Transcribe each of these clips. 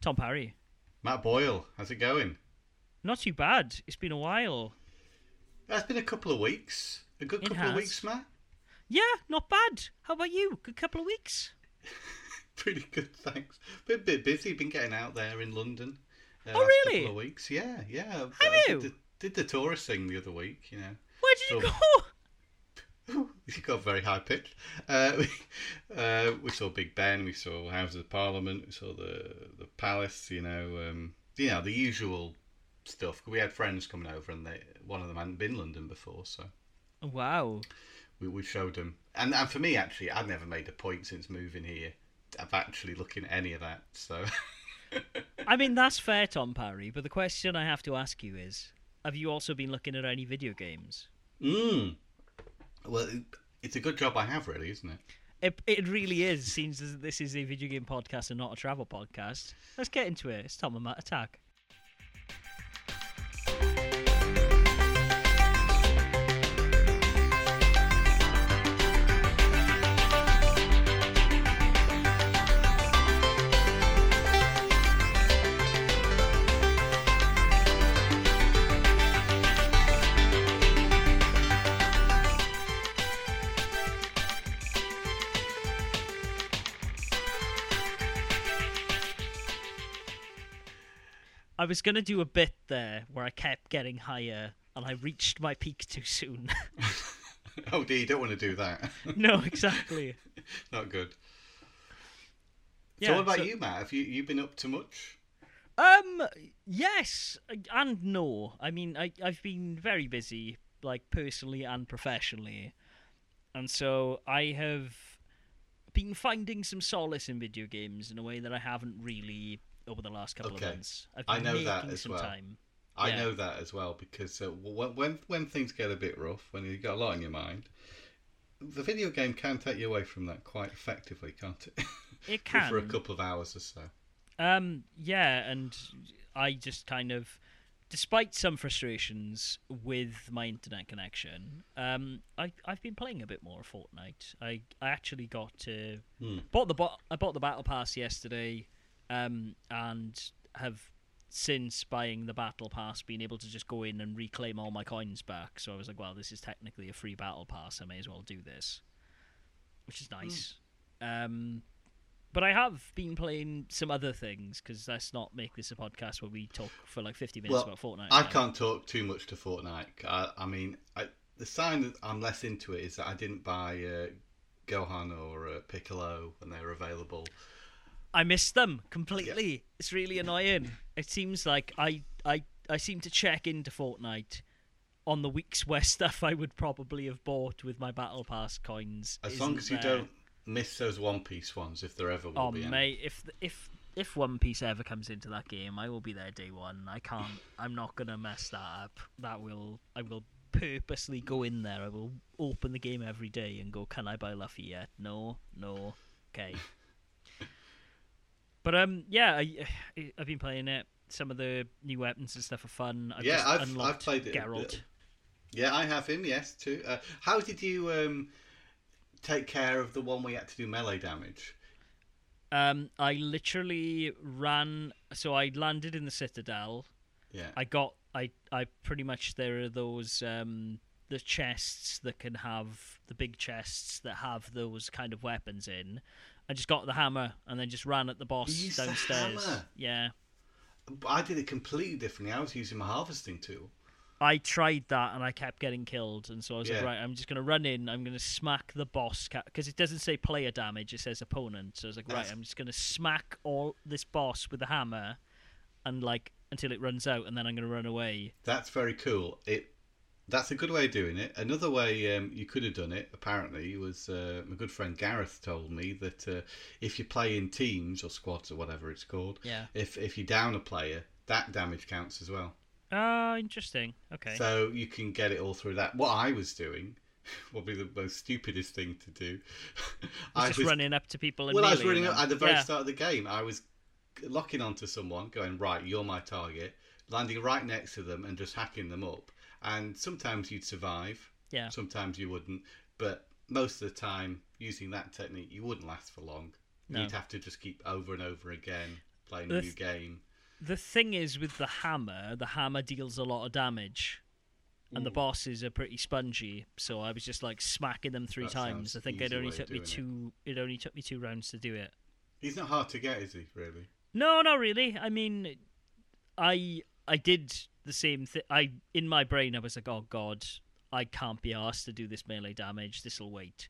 Tom Parry. Matt Boyle, how's it going? Not too bad. It's been a while. That's been a couple of weeks. A good It couple of weeks, Matt. Yeah, not bad. How about you? Good couple of weeks. Pretty good, thanks. Been a bit busy. Been getting out there in London. Uh, Oh, really? Couple of weeks. Yeah, yeah. Have I you? Did the, did the tourist thing the other week. You know. Where did you go? you got very high pitched. Uh, we, uh, we saw Big Ben. We saw Houses of Parliament. We saw the the Palace. You know, um, you know the usual stuff. We had friends coming over, and they one of them hadn't been London before, so Wow. we, we showed them. And and for me, actually, I've never made a point since moving here of actually looking at any of that. So I mean, that's fair, Tom Parry, but the question I have to ask you is have you also been looking at any video games? mm. Well, it's a good job I have, really, isn't it? It, it really is, seems as this is a video game podcast and not a travel podcast. Let's get into it. It's Tom and Matt Attack. I was going to do a bit there where I kept getting higher and I reached my peak too soon. oh dear, you don't want to do that. no, exactly. Not good. so what about so- you, Matt? Have you you been up to much? Um, yes and no. I mean, I I've been very busy, like personally and professionally, and so I have been finding some solace in video games in a way that I haven't really over the last couple Okay. of months. I've I know that as some well. time. I Yeah. know that as well because uh, when when things get a bit rough, when you've got a lot on your mind, the video game can take you away from that quite effectively, can't it? It can For a couple of hours or so. Um, yeah, and I just kind of, despite some frustrations with my internet connection, um, I I've been playing a bit more Fortnite. I I actually got to Hmm. bought the I bought the battle pass yesterday, um, and have since buying the battle pass been able to just go in and reclaim all my coins back. So I was like, well, this is technically a free battle pass. I may as well do this, which is nice. Um, but I have been playing some other things because let's not make this a podcast where we talk for like fifty minutes Well, about Fortnite. I now. can't talk too much to Fortnite. I, I mean, I, the sign that I'm less into it is that I didn't buy uh, Gohan or uh, Piccolo when they were available. I miss them completely. It's really annoying. It seems like I, I I seem to check into Fortnite on the weeks where stuff I would probably have bought with my battle pass coins. As long as you there. don't miss those One Piece ones, if there ever will Oh be. any. mate, if if if One Piece ever comes into that game, I will be there day one. I can't. I'm not gonna mess that up. That will. I will purposely go in there. I will open the game every day and go. Can I buy Luffy yet? No. No. Okay. but um, yeah, I, I've been playing it. Some of the new weapons and stuff are fun. I've Yeah, I've- I've played it. Geralt. Yeah, I have him. Yes, too. Uh, how did you um, take care of the one where you had to do melee damage? Um, I literally ran. So I landed in the Citadel. Yeah. I got I I pretty much there are those um the chests that can have the big chests that have those kind of weapons in. I just got the hammer and then just ran at the boss used the downstairs. hammer? Yeah. I did it completely differently. I was using my harvesting tool. I tried that and I kept getting killed, and so I was like, right, I'm just gonna run in. I'm gonna smack the boss because it doesn't say player damage; it says opponent. So I was like, right, I'm just gonna smack all this boss with the hammer, and like until it runs out, and then I'm gonna run away. That's very cool. It that's a good way of doing it. Another way um, you could have done it, apparently, was uh, my good friend Gareth told me that uh, if you play in teams or squads or whatever it's called, Yeah. if if you down a player, that damage counts as well. Ah, interesting. Okay. So you can get it all through that. What I was doing, probably the most stupidest thing to do, was just running up to people and well, I was running up at the very yeah. start of the game. I was locking onto someone, going right, you're my target, landing right next to them and just hacking them up. And sometimes you'd survive, Yeah. sometimes you wouldn't, but most of the time, using that technique, you wouldn't last for long. No. You'd have to just keep over and over again playing The a new th- game. The thing is, with the hammer, the hammer deals a lot of damage, and the Mm. bosses are pretty spongy. So I was just like smacking them three That times. I think it only took me doing it. two. It. only took me two rounds to do it. He's not hard to get, is he? Really? No, not really. I mean, I I did the same thing. I in my brain I was like, oh god, I can't be asked to do this melee damage. This'll wait.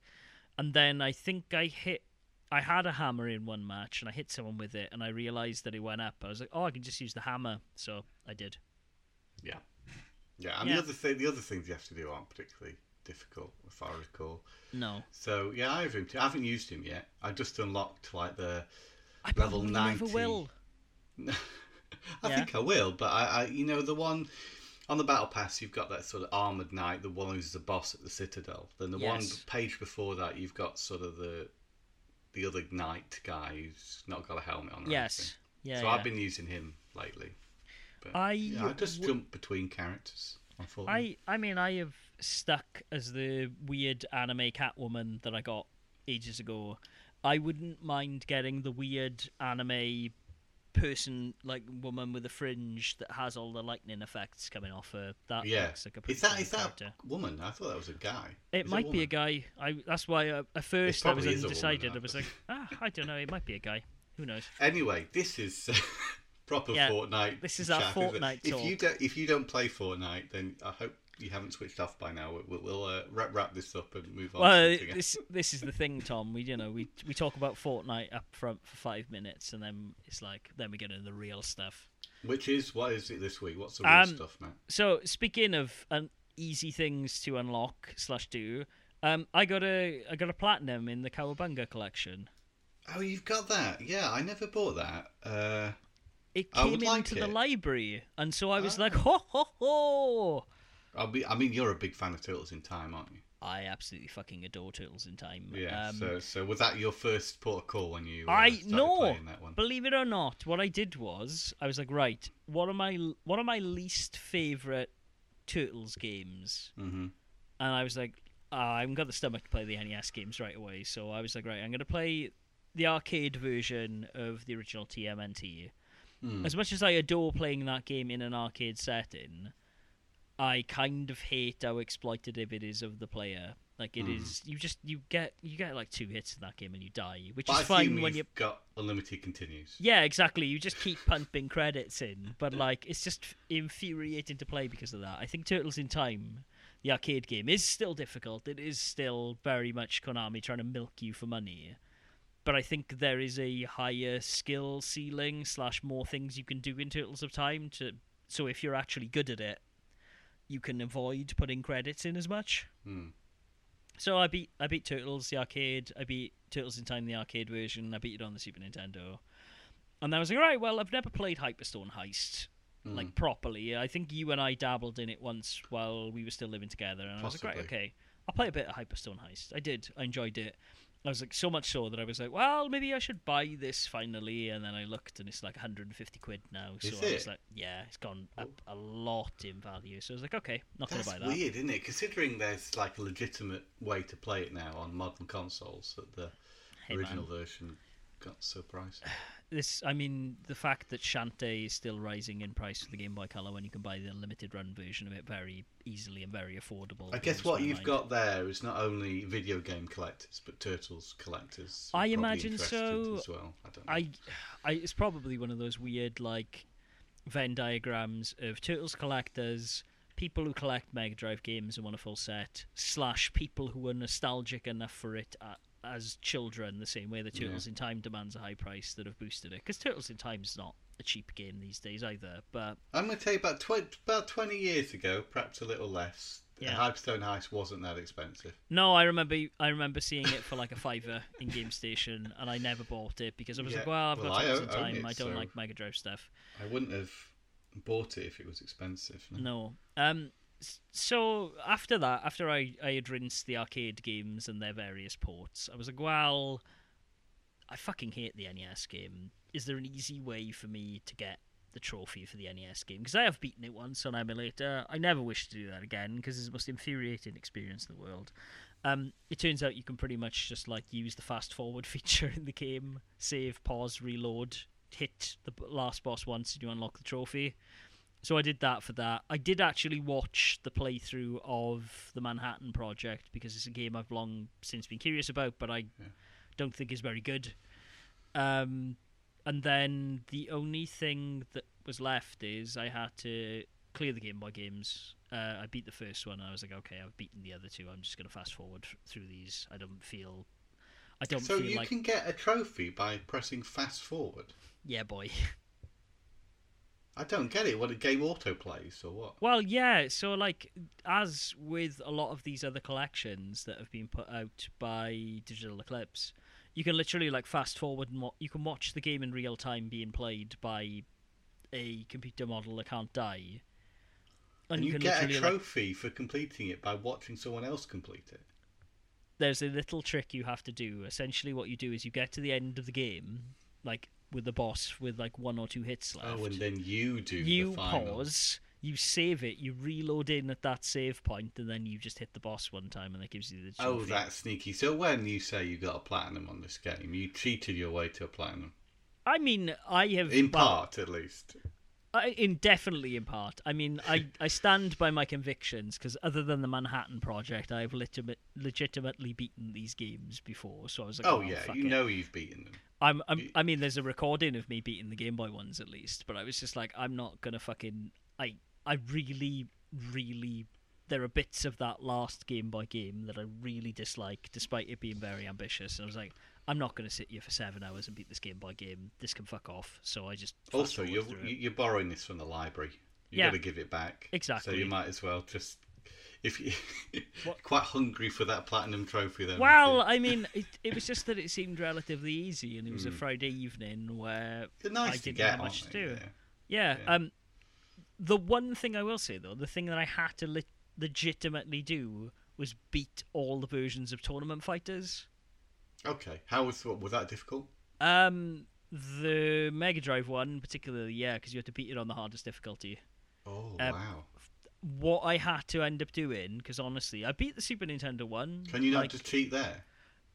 And then I think I hit. I had a hammer in one match and I hit someone with it, and I realized that it went up. I was like, oh, I can just use the hammer. So I did. Yeah. Yeah, and Yeah. the other thing, the other things you have to do aren't particularly difficult, if I recall. No, So yeah, I have him. Too. I haven't used him yet. I just unlocked like the I Level 90. never will. I Yeah. think I will, but I, I, you know, the one on the battle pass, you've got that sort of armored knight, the one who's the boss at the citadel. Then the one page before that, you've got sort of the the other knight guy who's not got a helmet on. Yes. Yeah. So yeah. I've been using him lately. But, I yeah, I just w- jump between characters. I I mean I have stuck as the weird anime Catwoman that I got ages ago. I wouldn't mind getting the weird anime person like woman with a fringe that has all the lightning effects coming off her. That yeah. looks like a Is that cool that a woman? I thought that was a guy. It Is might be a guy. I that's why uh, at first I was is a woman, undecided. I was like, ah, I don't know. It might be a guy. Who knows? Anyway, this is proper Yeah, Fortnite. this is our chat, it? Fortnite If you don't, if you don't play Fortnite, then I hope you haven't switched off by now. We'll, we'll uh, wrap, wrap this up and move on. Well, this this is the thing, Tom. We you know we we talk about Fortnite up front for five minutes, and then it's like then we get into the real stuff. Which is what is it this week? What's the real Um, stuff now? So speaking of um, easy things to unlock slash do, um, I got a I got a platinum in the Cowabunga collection. Oh, you've got that? Yeah, I never bought that. Uh, It came into like the it. library, and so I was Ah. like, ho ho ho! I'll be. I mean, you're a big fan of Turtles in Time, aren't you? I absolutely fucking adore Turtles in Time. Yeah. Um, so, so was that your first port of call when you? Uh, I no. playing that one? Believe it or not, what I did was I was like, right, what are my one of my least favorite Turtles games? hmm And I was like, uh, I haven't got the stomach to play the NES games right away, so I was like, right, I'm going to play the arcade version of the original TMNT. Hmm. As much as I adore playing that game in an arcade setting, I kind of hate how exploitative it is of the player. Like it is, Hmm. you just you get you get like two hits in that game and you die, which But is fine when you you've got unlimited continues. yeah, exactly. You just keep pumping credits in, but like it's just infuriating to play because of that. I think Turtles in Time, the arcade game, is still difficult. It is still very much Konami trying to milk you for money. But I think there is a higher skill ceiling slash more things you can do in Turtles of Time to so if you're actually good at it, you can avoid putting credits in as much. Hmm. So I beat I beat Turtles the arcade. I beat Turtles in Time the arcade version. I beat it on the Super Nintendo. And I was like, right, well, I've never played Hyperstone Heist Hmm. like properly. I think you and I dabbled in it once while we were still living together, and I was like, right, okay, I'll play a bit of Hyperstone Heist. I did. I enjoyed it. I was like, so much so that I was like, well, maybe I should buy this finally. And then I looked, and it's like 150 quid now. So Is I was it? like, yeah, it's gone up a lot in value. So I was like, okay, not going to buy that. weird, isn't it? Considering there's like a legitimate way to play it now on modern consoles, that the Hey, original man. version got so pricey. this I mean the fact that Shantae is still rising in price for the Game Boy Color when you can buy the limited run version of it very easily and very affordable. I guess what you've mind. got there is not only video game collectors, but Turtles collectors. I imagine so. As well, I don't know. I, I it's probably one of those weird like Venn diagrams of Turtles collectors, people who collect Mega Drive games and want a full set, slash people who are nostalgic enough for it uh, as children, the same way Yeah. Turtles in Time demands a high price that have boosted it. Because Turtles in Time is not a cheap game these days either, but I'm going to tell you about tw- about 20 years ago, perhaps a little less. Yeah. Hyperstone Heist wasn't that expensive. No, I remember. I remember seeing it for like a fiver in Game Station, and I never bought it because I was Yeah, like, "Well, I've well, got I tons of time. it, I don't so- like Mega Drive stuff." I wouldn't have bought it if it was expensive. no. No. Um. So after that, after I I had rinsed the arcade games and their various ports, I was like, "Well, I fucking hate the NES game. Is there an easy way for me to get?" The trophy for the NES game because I have beaten it once on emulator. I never wish to do that again because it's the most infuriating experience in the world. Um, it turns out you can pretty much just like use the fast forward feature in the game, save, pause, reload hit the last boss once and you unlock the trophy. So I did that for that. I did actually watch the playthrough of the Manhattan Project because it's a game I've long since been curious about, but I Yeah. don't think is very good. Um, and then the only thing that was left is I had to clear the Game Boy games. Uh, I beat the first one. I was like, okay, I've beaten the other two. I'm just going to fast forward through these. I don't feel. I don't So feel you like. can get a trophy by pressing fast forward. Yeah, boy. I don't get it. What a game auto plays or what? Well, yeah. So, like, as with a lot of these other collections that have been put out by Digital Eclipse, you can literally like fast forward and wa- you can watch the game in real time being played by a computer model that can't die. And, you, can get a literally, like, trophy for completing it by watching someone else complete it. there's a little trick you have to do. Essentially, what you do is you get to the end of the game, like with the boss with like one or two hits oh, left. Oh, and then you do you the final. pause, you save it, you reload in at that save point, and then you just hit the boss one time, and that gives you the oh, Trophy. Oh, that's sneaky. So when you say you got a platinum on this game, you cheated your way to a platinum. I mean, I have In well, part, at least. I, indefinitely in part. I mean, I, I stand by my convictions because other than the Manhattan Project, I've legitimate, legitimately beaten these games before. So I was like, Oh, well, yeah, you it. know you've beaten them. I'm, I'm, You- I mean, there's a recording of me beating the Game Boy ones at least, but I was just like, I'm not gonna fucking. I, I really, really. There are bits of that last Game Boy game that I really dislike, despite it being very ambitious. And I was like, I'm not gonna sit here for seven hours and beat this Game by game. This can fuck off. So I just Also, you're you- you're borrowing this from the library. You Yeah. got to give it back. Exactly. So you might as well just if you quite hungry for that platinum trophy. Then Well, I mean, it, it was just that it seemed relatively easy, and it was a Mm. Friday evening where nice I didn't get. have much to do. Yeah. Yeah. Yeah. Um, the one thing I will say though, the thing that I had to le- legitimately do was beat all the versions of Tournament Fighters. Okay. How was what was that difficult? Um, the Mega Drive one, particularly, yeah, because you had to beat it on the hardest difficulty. Oh Um, wow! What I had to end up doing, because honestly, I beat the Super Nintendo one. Can you not like, just cheat there?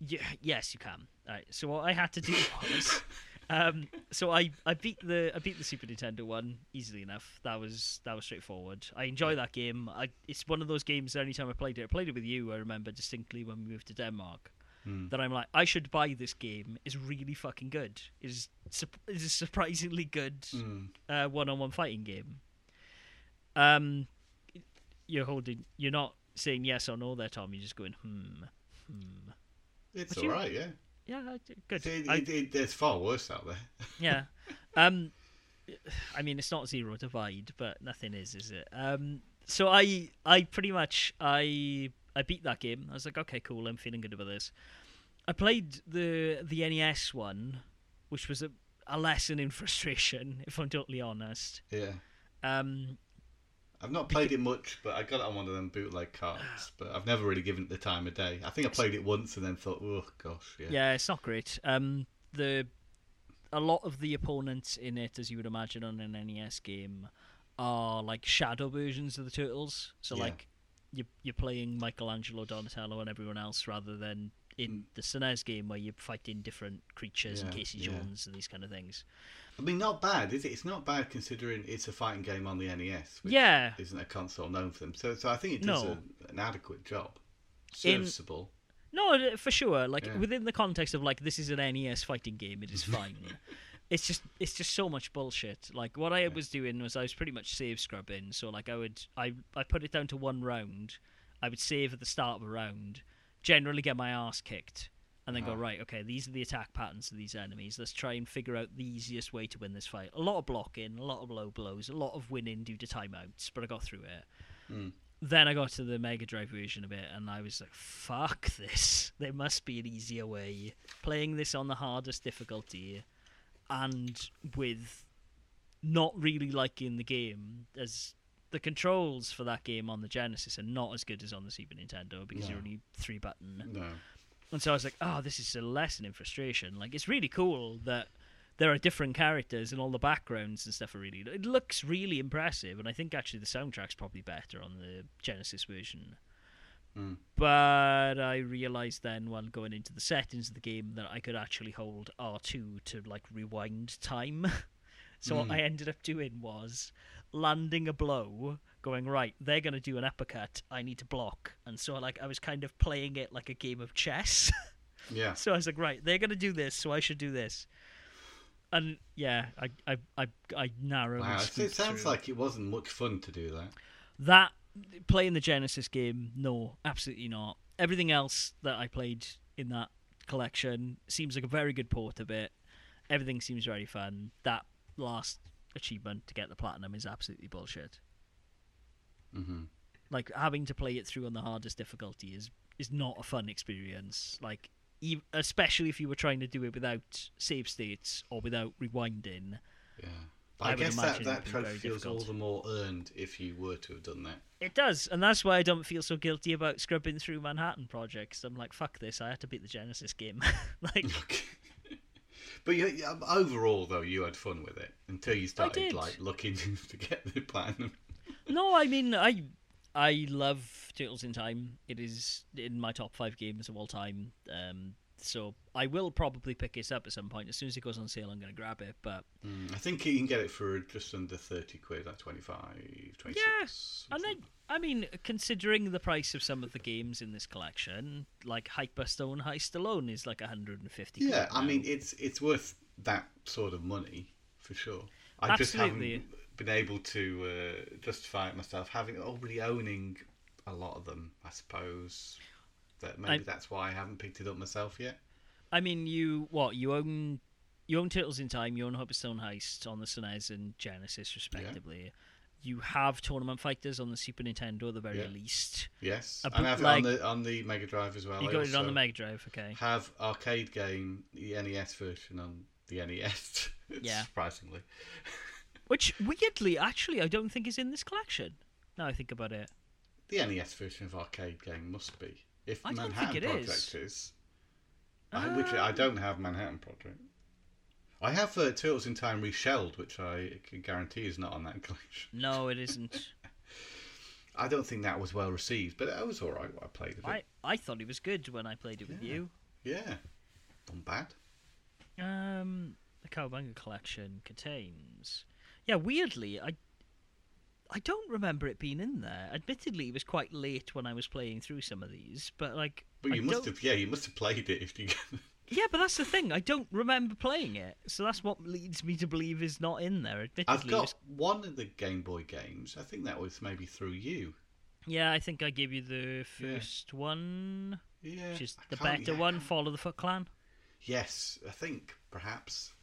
Yeah, yes, you can. Alright, so what I had to do was, um, so I, I beat the I beat the Super Nintendo one easily enough. That was that was straightforward. I enjoy that game. I it's one of those games. that Anytime I played it, I played it with you. I remember distinctly when we moved to Denmark. Hmm. That I'm like, I should buy this game. is really fucking good. It is it is a surprisingly good Mm. uh, one-on-one fighting game. Um, you're holding. You're not saying yes or no there, Tom. You're just going hmm, hmm. It's all right, yeah. Yeah, I- good. It, I- it, it, there's far worse out there. yeah. Um, I mean, it's not zero divide, but nothing is, is it? Um, so I, I pretty much, I, I beat that game. I was like, okay, cool. I'm feeling good about this. I played the the NES one, which was a, a lesson in frustration, if I'm totally honest. Yeah. Um, I've not played it much, but I got it on one of them bootleg carts. But I've never really given it the time of day. I think I played it once and then thought, oh gosh, yeah. yeah, it's not great. Um, the a lot of the opponents in it, as you would imagine on an NES game, are like shadow versions of the turtles. So Yeah. like you you're playing Michelangelo, Donatello, and everyone else, rather than in Mm. the SNES game where you're fighting different creatures and Yeah, Casey yeah. Jones and these kind of things. I mean, not bad, is it? It's not bad considering it's a fighting game on the NES, which Yeah. isn't a console known for them. So, so I think it does No. a, an adequate job. In- Serviceable. No, for sure. Like Yeah. within the context of like this is an NES fighting game, it is fine. It's just it's just so much bullshit. Like what I was doing was I was pretty much save scrubbing. So like I would I I put it down to one round. I would save at the start of a round, generally get my ass kicked, and then go Uh-huh. right. Okay, these are the attack patterns of these enemies. Let's try and figure out the easiest way to win this fight. A lot of blocking, a lot of low blows, a lot of winning due to timeouts, but I got through it Mm. then I got to the Mega Drive version of it, and I was like, "Fuck this! There must be an easier way." Playing this on the hardest difficulty, and with not really liking the game, as the controls for that game on the Genesis are not as good as on the Super Nintendo because you're only three button. No. And so I was like, "Oh, this is a lesson in frustration." Like, it's really cool that there are different characters and all the backgrounds and stuff are really. It looks really impressive, and I think actually the soundtrack's probably better on the Genesis version. Mm. But I realized then, while going into the settings of the game, that I could actually hold R2 to like rewind time. so what Mm. I ended up doing was landing a blow, going right. They're going to do an uppercut. I need to block, and so like I was kind of playing it like a game of chess. Yeah. so I was like, right, they're going to do this, so I should do this. And yeah, I I I, I narrowly. Wow. It, it sounds through. like it wasn't much fun to do that. That playing the Genesis game, no, absolutely not. Everything else that I played in that collection seems like a very good port of it. Everything seems very fun. That last achievement to get the platinum is absolutely bullshit. hmm Like having to play it through on the hardest difficulty is is not a fun experience. Like especially if you were trying to do it without save states or without rewinding. Yeah. But I I, guess that, that it'd be trophy very feels all the more earned if you were to have done that. It does, and that's why I don't feel so guilty about scrubbing through Manhattan projects. I'm like, fuck this, I had to beat the Genesis game. like, but you, you- overall, though, you had fun with it until you started like looking to get the platinum. no, I mean, I I love Turtles in Time. It is in my top five games of all time. Um, so I will probably pick this up at some point. As soon as it goes on sale, I'm going to grab it. But Mm, I think you can get it for just under 30 quid, like 25, 26. Yeah, and then, I mean, considering the price of some of the games in this collection, like Hyperstone Heist alone is like 150. quid Yeah, I now. mean it's it's worth that sort of money for sure. I just haven't been able to uh, justify it myself, having already owning a lot of them. I suppose that maybe I- that's why I haven't picked it up myself yet. I mean, you what? You own you own Turtles in Time, you own Hyperstone Heist on the SNES and Genesis, respectively. You have Tournament Fighters on the Super Nintendo, at the very Yeah. least. Yes, A and I've on the on the Mega Drive as well. you I got it on the Mega Drive, okay? Have arcade game the NES version on the NES. Yeah. surprisingly. Which weirdly, actually, I don't think is in this collection. Now I think about it. The NES version of arcade game must be. If I Manhattan Project is. is. I, which I don't have Manhattan Project. I have uh, Turtles in Time Reshelled, which I can guarantee is not on that collection. No, it isn't. I don't think that was well received, but it was alright what I played of I it. I thought it was good when I played it with you. Yeah. Not bad. Um, the Cowabunga collection contains. Yeah, weirdly, I I don't remember it being in there. Admittedly, it was quite late when I was playing through some of these, but like, But I you must don't- have, yeah, you must have played it if you. Yeah, but that's the thing. I don't remember playing it, so that's what leads me to believe is not in there. Admittedly, I've got was- one of the Game Boy games. I think that was maybe through you. yeah, I think I gave you the first one, Yeah. which is I the better yeah, one, of the Foot Clan. Yes, I think perhaps.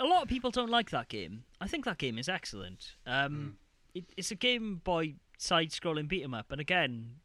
a lot of people don't like that game. I think that game is excellent. Um, it, it's a Game Boy side-scrolling beat 'em up, and again,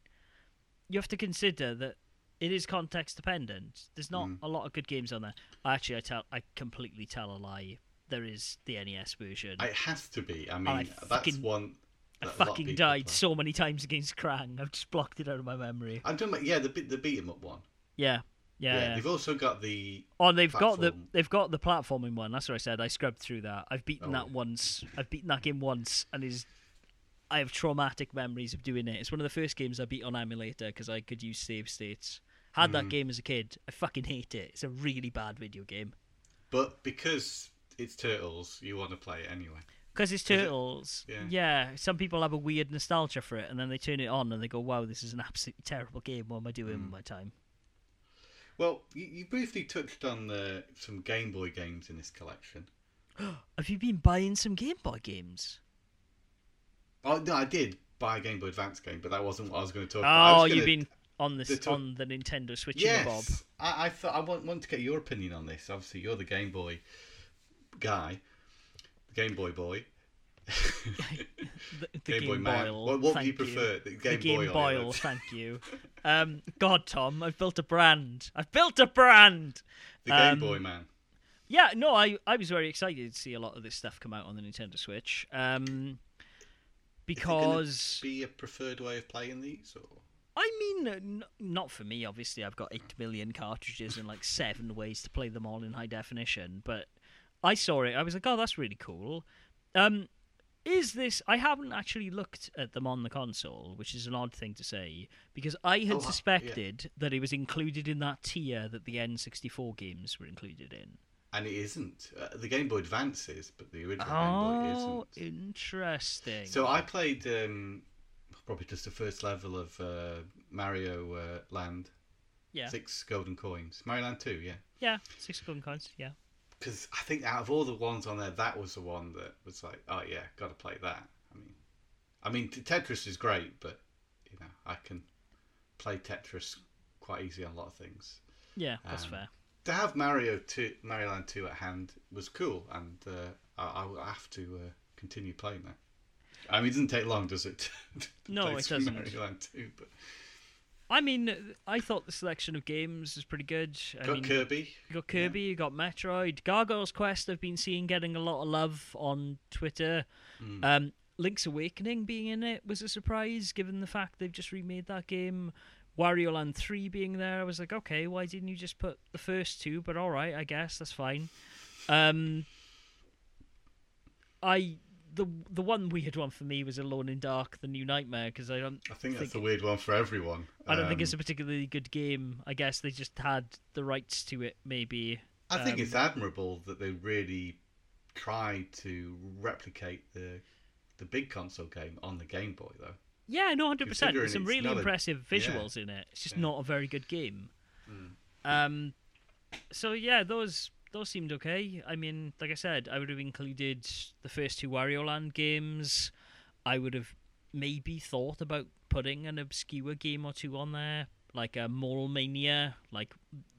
you have to consider that it is context dependent. There's not Mm. a lot of good games on there. Actually, I tell, I completely tell a lie. There is the NES version. It has to be. I mean, I that's fucking- one. I that of fucking died play. so many times against Krang. I've just blocked it out of my memory. I'm talking about yeah, the the beat 'em up one. Yeah, yeah. yeah. they've also got the Oh, they've got the they've got the platforming one. That's what I said. I scrubbed through that. I've beaten Oh. that once. I've beaten that game once, and is I have traumatic memories of doing it. It's one of the first games I beat on emulator because I could use save states. Had that Mhm. game as a kid. I fucking hate it. It's a really bad video game but because it's turtles, you want to play it anyway. because it's Is it? turtles. Yeah. yeah, some people have a weird nostalgia for it, and then they turn it on and they go, "Wow, this is an absolutely terrible game. What am I doing Hmm. with my time?" Well, you, you briefly touched on the, some Game Boy games in this collection. Have you been buying some Game Boy games? Oh no, I did buy a Game Boy Advance game, but that wasn't what I was going to talk about. Oh, you've been on the this on the Nintendo Switch, yes. Bob. Yes, I, I thought I want, want to get your opinion on this. Obviously, you're the Game Boy guy, the Game Boy boy. The, the Game Game, Boy Man. Boyle. What- what thank you prefer, the Game Game Boy Boyle, thank you. Um, God, Tom, I've built a brand. I've built a brand. The Game Um, Boy man. Yeah, no, I, I was very excited to see a lot of this stuff come out on the Nintendo Switch. Um, because be a preferred way of playing these, or I mean, n- not for me. Obviously, I've got eight million cartridges and like seven ways to play them all in high definition. But I saw it. I was like, oh, that's really cool. Um, is this? I haven't actually looked at them on the console, which is an odd thing to say because I had Oh, uh, yeah. suspected that it was included in that tier that the N64 games were included in. And it isn't. Uh, the Game Boy Advance is, but the original Game Oh, Boy isn't. interesting. So I played um, probably just the first level of uh, Mario uh, Land. yeah, Six golden coins. Mario Land 2, yeah. yeah, six golden coins. Yeah, Because I think out of all the ones on there, that was the one that was like, oh yeah, got to play that. I mean, I mean Tetris is great, but you know I can play Tetris quite easy on a lot of things. yeah, that's Um, fair. To have Mario two, Mario Land two at hand was cool, and uh, I, I will have to uh, continue playing that. I mean, it doesn't take long, does it? No, it doesn't. Mario Land two, but I mean, I thought the selection of games is pretty good. I got mean, Kirby. You got Kirby, you got Metroid, Gargoyle's Quest. I've been seeing getting a lot of love on Twitter. Hmm. Um, Link's Awakening being in it was a surprise, given the fact they've just remade that game. Wario Land Three being there, I was like, okay, why didn't you just put the first two? But all right, I guess that's fine. Um, I the the one weird one for me was Alone in Dark: The New Nightmare because I don't I think that's a weird one for everyone. I don't think Um, it's a particularly good game. I guess they just had the rights to it, maybe. I think um, it's admirable that they really tried to replicate the the big console game on the Game Boy, though. Yeah, no, hundred percent. There's some really not a- impressive yeah. visuals in it. It's just Yeah. not a very good game. Mm. Um, so yeah, those those seemed okay. I mean, like I said, I would have included the first two Wario Land games. I would have maybe thought about putting an obscure game or two on there, like a Mole Mania, like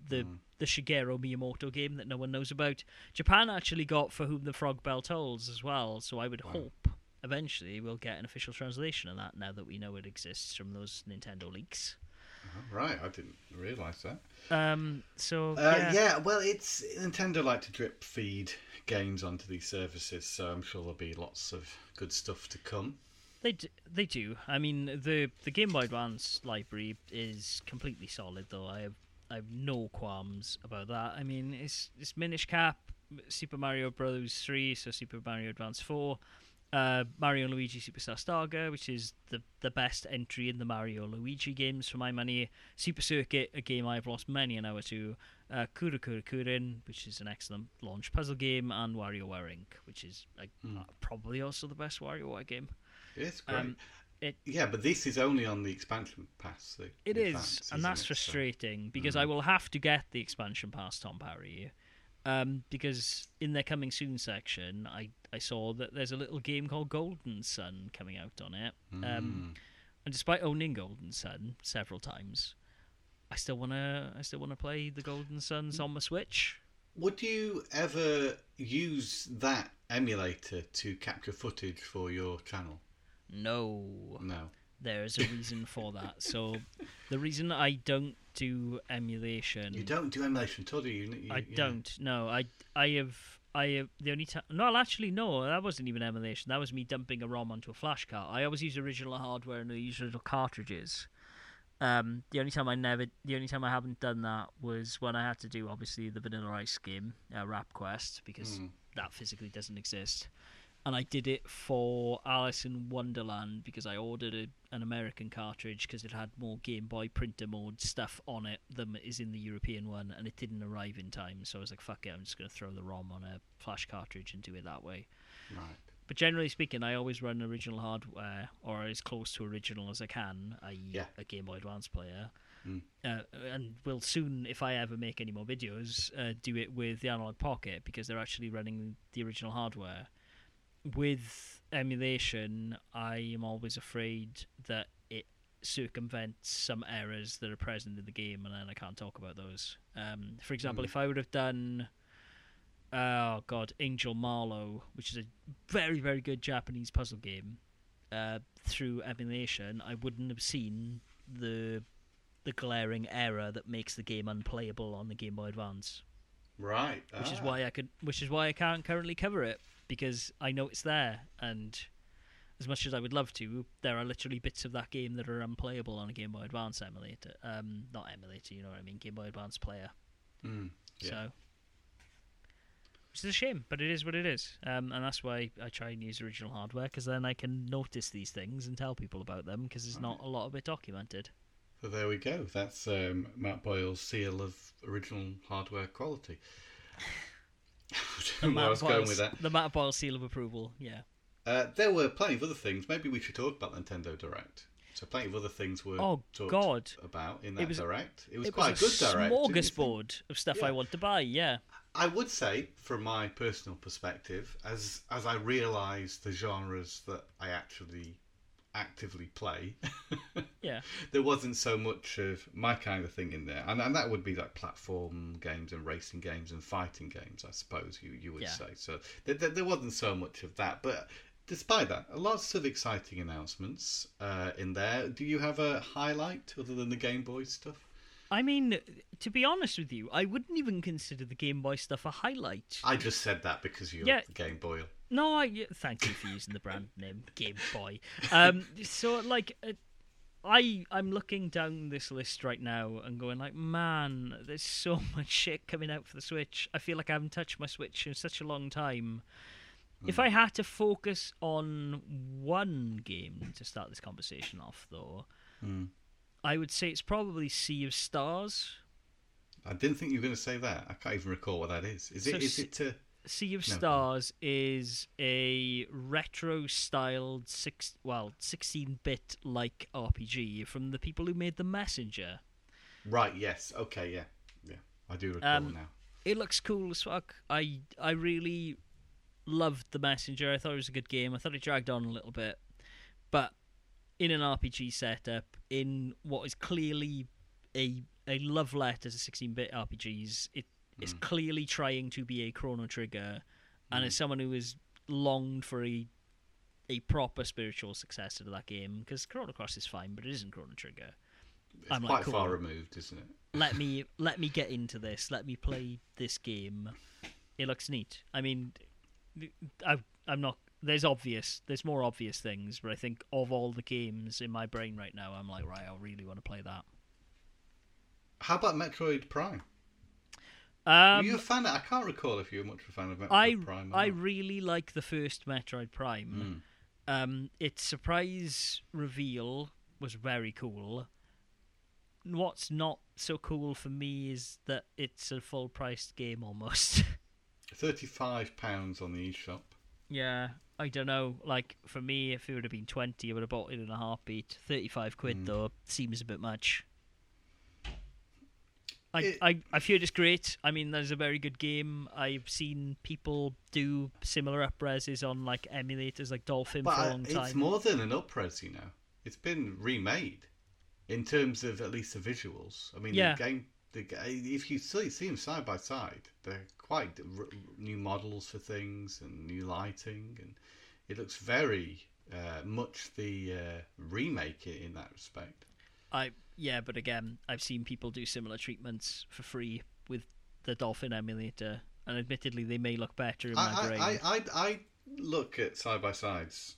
the Mm. the Shigeru Miyamoto game that no one knows about. Japan actually got For Whom the Frog Bell Tolls as well, so I would Wow. hope eventually we'll get an official translation of that now that we know it exists from those Nintendo leaks. Oh, Right, I didn't realise that. Um, so Uh, yeah. yeah. well, it's Nintendo like to drip feed games onto these services, so I'm sure there'll be lots of good stuff to come. They do, they do. I mean, the the Game Boy Advance library is completely solid, though. I have I have no qualms about that. I mean, it's it's Minish Cap, Super Mario Bros. Three, so Super Mario Advance Four, uh, Mario Luigi Superstar Saga, which is the the best entry in the Mario Luigi games for my money. Super Circuit, a game I've lost many an hour to. Uh, Kuru Kuru Kururin, which is an excellent launch puzzle game, and WarioWare Inc., which is like, Hmm. probably also the best WarioWare game. It's great. Um, it yeah, but this is only on the expansion pass. The, It Advance, and that's it? So- frustrating because Mm. I will have to get the expansion pass Tom Parry. Um, because in their coming soon section, I, I saw that there's a little game called Golden Sun coming out on it. Um, Mm. and despite owning Golden Sun several times, I still wanna I still wanna play the Golden Suns on my Switch. Would you ever use that emulator to capture footage for your channel? No, No. there's a reason for that. So the reason I don't do emulation You don't do emulation at all, do you? You- I yeah. don't. No, I I have I have the only time. No, actually, no. That wasn't even emulation. That was me dumping a ROM onto a flash card. I always use original hardware and I use original cartridges. Um, the only time I never, the only time I haven't done that was when I had to do obviously the Vanilla Ice game, uh, Rap Quest, because Mm. that physically doesn't exist. And I did it for Alice in Wonderland because I ordered a, an American cartridge because it had more Game Boy printer mode stuff on it than is in the European one, and it didn't arrive in time. So I was like, "Fuck it, I'm just going to throw the ROM on a flash cartridge and do it that way." Right. But generally speaking, I always run original hardware or as close to original as I can, i.e., Yeah. a Game Boy Advance player. Mm. Uh, and will soon, if I ever make any more videos, uh, do it with the Analog Pocket because they're actually running the original hardware. With emulation, I am always afraid that it circumvents some errors that are present in the game, and then I can't talk about those. Um, for example, Mm. if I would have done oh god, Angel Marlowe, which is a very very good Japanese puzzle game, uh, through emulation, I wouldn't have seen the the glaring error that makes the game unplayable on the Game Boy Advance, Right. which is Ah. why I could, which is why I can't currently cover it because I know it's there, and as much as I would love to, there are literally bits of that game that are unplayable on a Game Boy Advance emulator. Um, not emulator, you know what I mean? Game Boy Advance player. Mm. Yeah. So which is a shame, but it is what it is. Um, and that's why I try and use original hardware because then I can notice these things and tell people about them because there's not a lot of it documented. So there we go. That's um, Matt Boyle's seal of original hardware quality. Know where I was going with that. The Matt Boyle seal of approval. Yeah. Uh, there were plenty of other things. Maybe we should talk about Nintendo Direct. So plenty of other things were Oh, talked God. about in that It was- Direct. It was it quite was a good Direct. didn't you think? smorgasbord of stuff I want to buy. Yeah. I would say, from my personal perspective, as as I realise the genres that I actually actively play, Yeah. there wasn't so much of my kind of thing in there, and and that would be like platform games and racing games and fighting games, I suppose you you would Yeah. say. So there, there, there wasn't so much of that, but. Despite that, lots of exciting announcements uh, in there. Do you have a highlight other than the Game Boy stuff? I mean, to be honest with you, I wouldn't even consider the Game Boy stuff a highlight. I just said that because you're Yeah. the Game Boy. No, I thank you for using the brand name Game Boy. Um, so like, uh, I I'm looking down this list right now and going like, man, there's so much shit coming out for the Switch. I feel like I haven't touched my Switch in such a long time. If I had to focus on one game to start this conversation off, though, Hmm. I would say it's probably Sea of Stars. I didn't think you were going to say that. I can't even recall what that is. Is it? So Is se- it? Uh, Sea of No. Stars is a retro-styled six, well, sixteen-bit like RPG from the people who made The Messenger. right. Yes. Okay. Yeah. Yeah. I do recall Um, now. It looks cool as fuck. I I really loved The Messenger. I thought it was a good game. I thought it dragged on a little bit, but in an RPG setup, in what is clearly a a love letter to sixteen-bit RPGs, it is mm. clearly trying to be a Chrono Trigger, and mm. as someone who has longed for a a proper spiritual successor to that game, because Chrono Cross is fine, but it isn't Chrono Trigger. It's I'm quite like, far removed, isn't it? let me let me get into this. Let me play this game. It looks neat. I mean, I I'm not. There's obvious. There's more obvious things, but I think of all the games in my brain right now, I'm like, right, I really want to play that. How about Metroid Prime? Were Um, you a fan? I can't recall if you were much of a fan of Metroid I Prime. or I not. really like the first Metroid Prime. Mm. Um, its surprise reveal was very cool. What's not so cool for me is that it's a full priced game almost. Thirty-five pounds on the eShop. Yeah, I don't know. Like for me, if it would have been twenty, I would have bought it in a heartbeat. Thirty-five quid Mm. though seems a bit much. I, It- I I've heard it's great. I mean, there's a very good game. I've seen people do similar upreses on like emulators, like Dolphin, for a long it's time. more than an upres, you know. It's been remade in terms of at least the visuals. I mean, Yeah. the game. The, if you see, see them side by side, they're quite r- new models for things and new lighting, and it looks very uh, much the uh, remake in that respect. I yeah, but again, I've seen people do similar treatments for free with the Dolphin emulator, and admittedly, they may look better in my I, brain. I, I, I, look at side by sides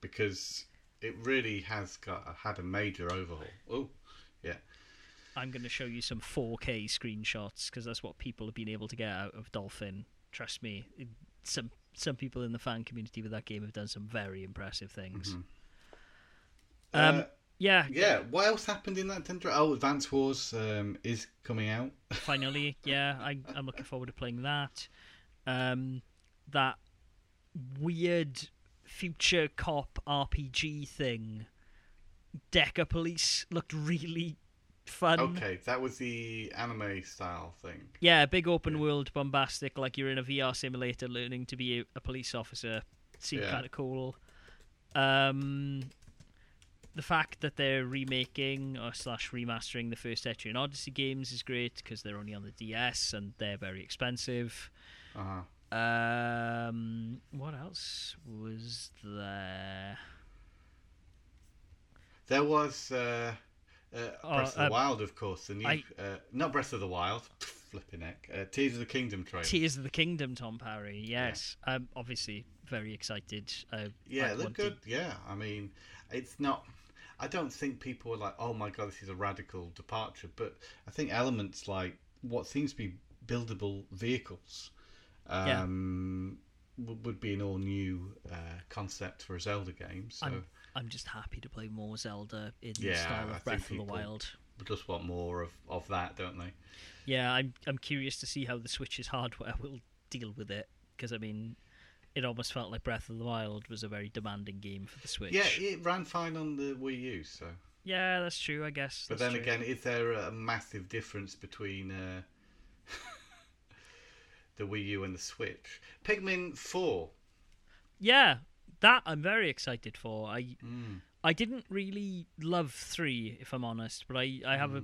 because it really has got had a major overhaul. Oh, yeah. I'm going to show you some 4K screenshots because that's what people have been able to get out of Dolphin. Trust me, some some people in the fan community with that game have done some very impressive things. Um, Uh, yeah, yeah. What else happened in that tender? Oh, Advance Wars um, is coming out. finally, yeah, I, I'm looking forward to playing that. Um, that weird future cop RPG thing, Decapolice, looked really fun. Okay, that was the anime style thing. Yeah, big open world, bombastic, like you're in a VR simulator learning to be a, a police officer. Seemed Yeah. kind of cool. Um, the fact that they're remaking or slash remastering the first Etrian Odyssey games is great because they're only on the DS and they're very expensive. Uh-huh. Um, what else was there? There was uh, uh, Oh, Breath of uh, the Wild, of course. The new, I- uh, not Breath of the Wild, flipping heck. Uh, Tears of the Kingdom trailer. Tears of the Kingdom, Tom Parry. Yes, I'm obviously very excited. I, Yeah, I it looked wanted- good. Yeah, I mean, it's not. I don't think people are like, "Oh my god, this is a radical departure." But I think elements like what seems to be buildable vehicles Um, w- would be an all new uh, concept for a Zelda game. So I'm I'm just happy to play more Zelda in the style of think Breath of the Wild. we just want more of, of that, don't they? Yeah, I'm I'm curious to see how the Switch's hardware will deal with it because I mean, it almost felt like Breath of the Wild was a very demanding game for the Switch. Yeah, it ran fine on the Wii U. So, Yeah, that's true. I guess. but then true. again, is there a massive difference between uh, the Wii U and the Switch? Pikmin Four. yeah, that I'm very excited for. I Mm. I didn't really love three, if I'm honest, but I I have Mm. a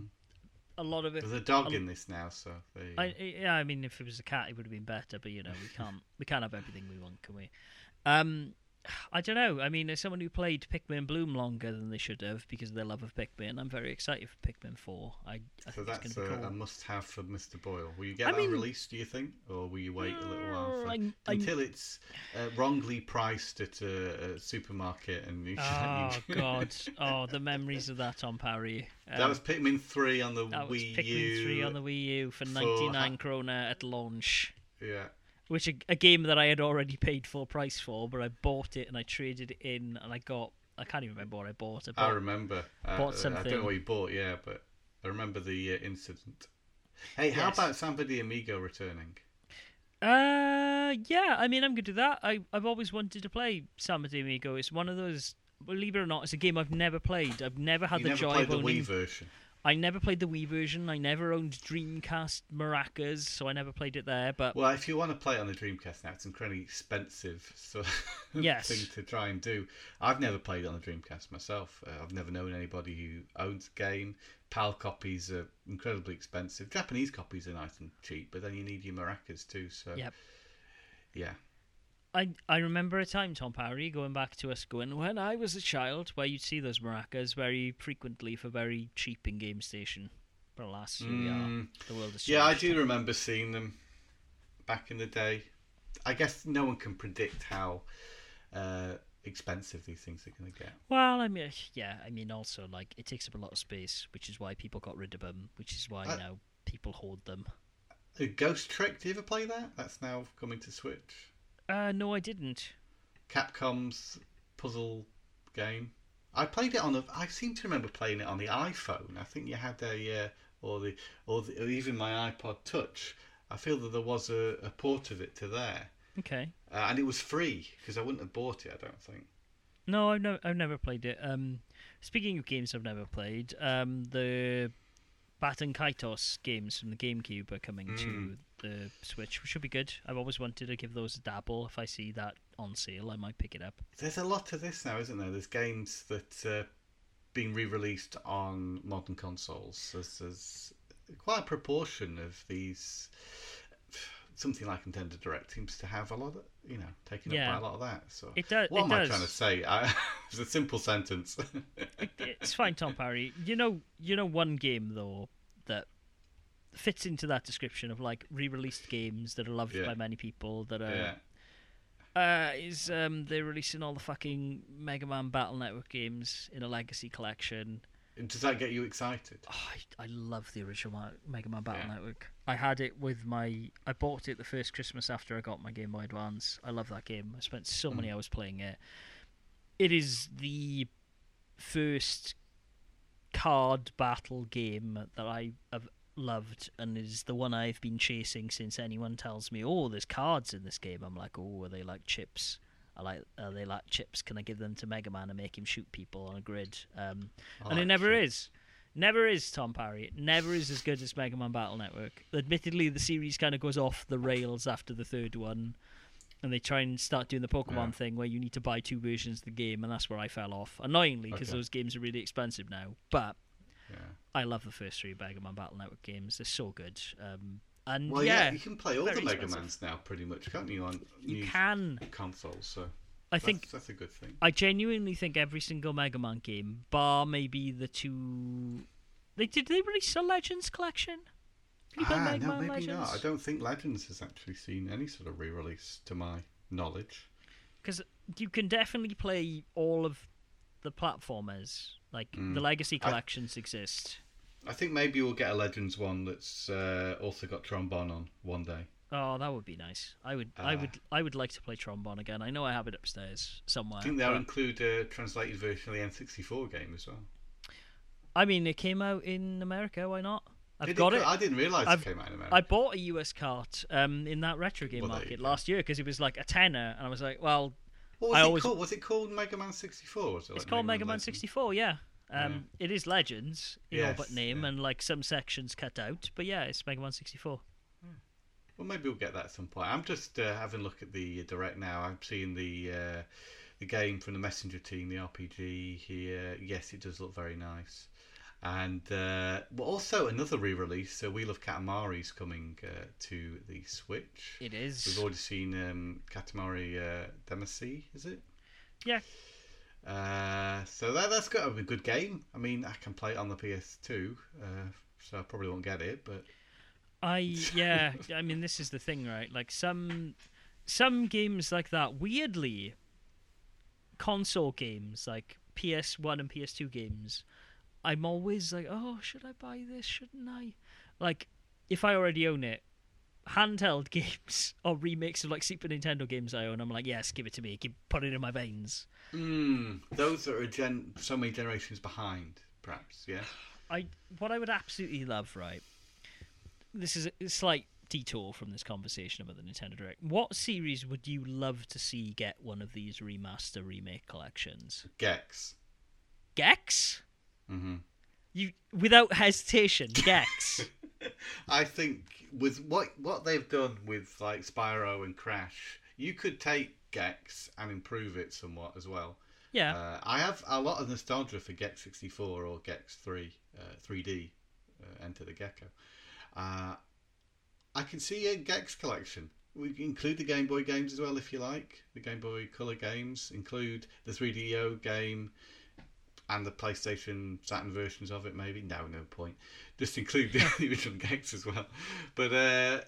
a lot of it. There's a dog in this now, so I, yeah, I mean, if it was a cat, it would have been better. But you know, we can't we can't have everything we want, can we? Um, I don't know. I mean, as someone who played Pikmin Bloom longer than they should have because of their love of Pikmin, I'm very excited for Pikmin Four. I, I So think that's it's a, going to be a must-have for Mr. Boyle. Will you get I that mean- released? Do you think, or will you wait a little while for, Mm, I'm- I'm- until it's uh, wrongly priced at a, a supermarket and you? Oh you- God! Oh, the memories of that, Tom Parry. that Um, was Pikmin Three on the that was Wii Pikmin U. Three on the Wii U for for ninety nine ha- krona at launch. Yeah, which a, a game that I had already paid full price for, but I bought it and I traded it in, and I got I can't even remember what I bought. I I bought remember. Uh, bought I something. don't know what you bought, yeah, but I remember the uh, incident. Hey, how Yes. about Samba de Amigo returning? uh yeah, I mean I'm good to do that. I I've always wanted to play Samba Amigo. It's one of those. Believe it or not, it's a game I've never played. I've never had you the never joy played of the. Wii version. I never played the Wii version. I never owned Dreamcast maracas, so I never played it there. But Well, if you want to play it on the Dreamcast now, it's incredibly expensive sort of Yes. thing to try and do. I've never played it on the Dreamcast myself. Uh, I've never known anybody who owns the game. PAL copies are incredibly expensive. Japanese copies are nice and cheap, but then you need your maracas too. So Yep. yeah, I I remember a time, Tom Parry, going back to us going when I was a child, where you'd see those maracas very frequently for very cheap in Game Station. But alas, here we are. Mm, The world has yeah, I changed. do remember seeing them back in the day. I guess no one can predict how uh, expensive these things are going to get. Well, I mean, yeah, I mean, also like it takes up a lot of space, which is why people got rid of them, which is why I- now people hoard them. Uh, Ghost Trick, do you ever play that? That's now coming to Switch. Uh, no, I didn't. Capcom's puzzle game. I played it on the. I seem to remember playing it on the iPhone. I think you had a uh, or the or, the, or even my iPod Touch. I feel that there was a, a port of it to there, Okay. uh, and it was free because I wouldn't have bought it. I don't think. No, I've no, I've never played it. Um, speaking of games I've never played, um, the Baten Kaitos games from the GameCube are coming to Mm. The Switch, which should be good. I've always wanted to give those a dabble. If I see that on sale, I might pick it up. There's a lot to this now, isn't there? There's games that uh, being re-released on modern consoles. There's, there's quite a proportion of these. Something like Nintendo Direct seems to have a lot of, you know, taken Yeah. up by a lot of that. So It does. what it am does. I trying to say? I, it's a simple sentence. It- it's fine, Tom Parry. You know, you know one game though that fits into that description of like re-released games that are loved Yeah. by many people that are yeah. Uh, is um they're releasing all the fucking Mega Man Battle Network games in a legacy collection. And does that get you excited? Oh, I, I love the original Mega Man Battle Yeah. Network. I had it with my. I bought it the first Christmas after I got my Game Boy Advance. I love that game. I spent so many hours playing it. It is the first card battle game that I have loved, and is the one I've been chasing since anyone tells me, "Oh, there's cards in this game." I'm like, "Oh, are they like chips?" I like. Are they like chips? Can I give them to Mega Man and make him shoot people on a grid? Um, and it like never is. Never is Tom Parry. It never is as good as Mega Man Battle Network. Admittedly, the series kind of goes off the rails after the third one, and they try and start doing the Pokemon Yeah. thing where you need to buy two versions of the game, and that's where I fell off. Annoyingly, because Okay. those games are really expensive now. But Yeah. I love the first three Mega Man Battle Network games. They're so good. Um, and Well, yeah, yeah, you can play all the Mega expensive. Mans now, pretty much, can't you? On you can. consoles. So I that's, think that's a good thing. I genuinely think every single Mega Man game, bar maybe the two. They did they release a Legends collection? Can you play Ah, no, Man maybe Legends? not. I don't think Legends has actually seen any sort of re-release, to my knowledge. Because you can definitely play all of the platformers. Like Mm. the Legacy I- collections exist. I think maybe we'll get a Legends one that's uh, also got Tron Bonne on one day. Oh, that would be nice. I would, I Uh, would, I would like to play Tron Bonne again. I know I have it upstairs somewhere. I think they'll but- include a translated version of the N64 game as well. I mean, it came out in America. Why not? I've Did got co- it. I didn't realise I've- it came out in America. I bought a US cart um, in that retro game Well, market last year because it was like a tenner, and I was like, well, what was I it always- called? Was it called Mega Man 64? Or was it it's like called Mega Man Legends? 64. Yeah, um, it is Legends, you know, but name yeah. and like some sections cut out. But yeah, it's Mega Man 64. Well, maybe we'll get that at some point. I'm just uh, having a look at the direct now. I'm seeing the uh, the game from the Messenger team, the RPG here. Yes, it does look very nice. And uh, well, also another re-release. So We Love Katamari is coming uh, to the Switch. It is. We've already seen um, Katamari uh, Damacy, is it? Yeah. Uh, so that that's got to be a good game. I mean, I can play it on the PS2, uh, so I probably won't get it, but I yeah, I mean this is the thing, right? Like some some games like that weirdly console games like PS1 and PS2 games I'm always like, "Oh, should I buy this? Shouldn't I?" Like if I already own it, handheld games or remakes of like Super Nintendo games I own, I'm like, "Yes, give it to me. Keep put it in my veins." Mm, those are gen- so many generations behind, perhaps. Yeah. I what I would absolutely love, right? This is a slight detour from this conversation about the Nintendo Direct. What series would you love to see get one of these remaster remake collections? Gex. Gex? Hmm You without hesitation, Gex. I think with what what they've done with like Spyro and Crash, you could take Gex and improve it somewhat as well. yeah. Uh, I have a lot of nostalgia for Gex 64 or Gex 3, uh, 3D, uh, Enter the Gecko. Uh, I can see a Gex collection. We can include the Game Boy games as well if you like. The Game Boy Color games include the 3DO game and the PlayStation Saturn versions of it. Maybe no, no point. Just include the original Gex as well. But uh,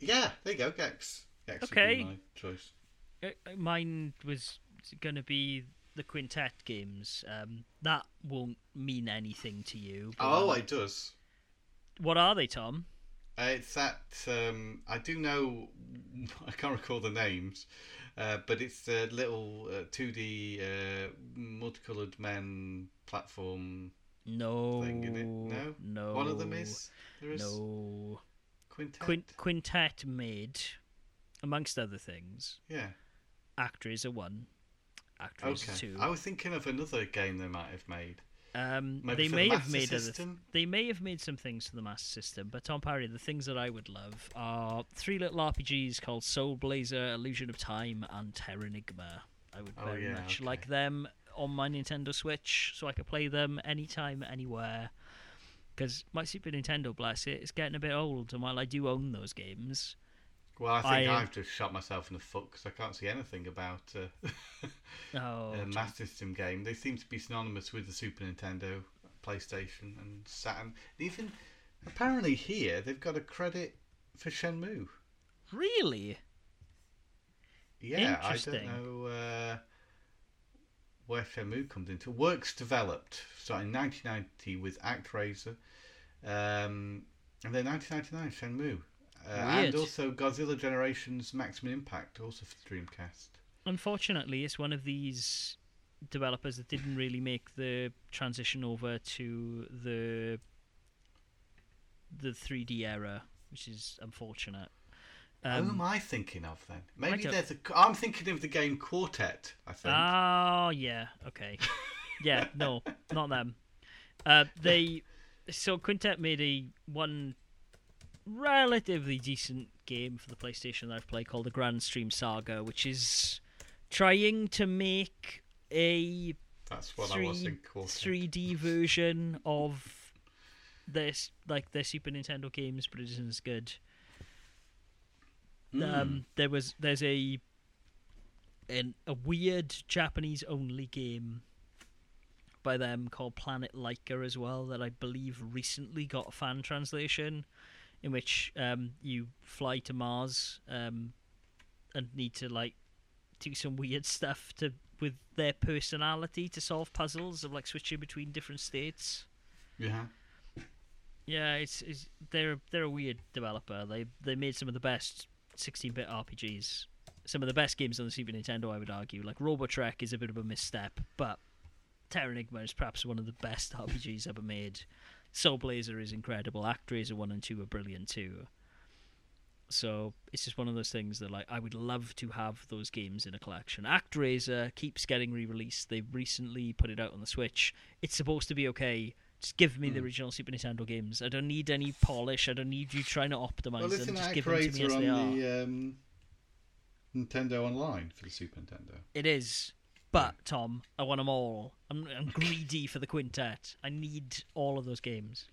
yeah, there you go, Gex. Gex would be Okay. my choice. Uh, Mine was going to be the Quintet games. Um, that won't mean anything to you. Oh, it does. what are they, Tom? Uh, it's that um, I do know. I can't recall the names, uh, but it's a little uh, 2D uh, multicolored men platform No, thing in it. No, no. one of them is there is no. Quintet. Quint- Quintet made, amongst other things, yeah. ActRaiser one, ActRaiser Okay. two. I was thinking of another game they might have made. Um, they may the have made other. They may have made some things for the Master System, but Tom Parry, the things that I would love are three little RPGs called Soul Blazer, Illusion of Time, and Terranigma. I would Oh, very yeah, much okay. like them on my Nintendo Switch, so I could play them anytime, anywhere. Because my Super Nintendo, bless it, is getting a bit old, and while I do own those games, Well, I think I, uh, I've just shot myself in the foot because I can't see anything about uh, oh, a Master System game. They seem to be synonymous with the Super Nintendo, PlayStation, and Saturn. Even apparently here they've got a credit for Shenmue. really? Yeah, I don't know uh, where Shenmue comes into. Works developed starting in 1990 with ActRaiser, um, and then 1999 Shenmue. Uh, and also Godzilla Generations Maximum Impact, also for Dreamcast. Unfortunately, it's one of these developers that didn't really make the transition over to the the 3D era, which is unfortunate. Who am Um, I thinking of then? Maybe there's a. I'm thinking of the game Quartet. I think. oh yeah, okay, yeah, no, not them. Uh, they so Quintet made a one relatively decent game for the PlayStation that I've played called the Grand Stream Saga, which is trying to make a That's what I was three. 3D version of this like their Super Nintendo games, but it isn't as good. Hmm. Um, there was there's a an, a weird Japanese only game by them called Planet Laika as well that I believe recently got a fan translation in which um, you fly to Mars um, and need to like do some weird stuff to with their personality to solve puzzles of like switching between different states. Yeah. Yeah, it's, it's they're they're a weird developer. They they made some of the best 16-bit RPGs, some of the best games on the Super Nintendo. I would argue, like Robotrek is a bit of a misstep, but Terranigma is perhaps one of the best RPGs ever made. Soul Blazer is incredible. ActRaiser one and two are brilliant too. So it's just one of those things that like I would love to have those games in a collection. ActRaiser keeps getting re-released. They've recently put it out on the Switch. It's supposed to be okay. Just give me the Hmm. original Super Nintendo games. I don't need any polish. I don't need you trying to optimize Well, them. Just give them to me as they are. um, Nintendo Online for the Super Nintendo? It is. But Tom, I want them all. I'm, I'm greedy for the quintet. I need all of those games.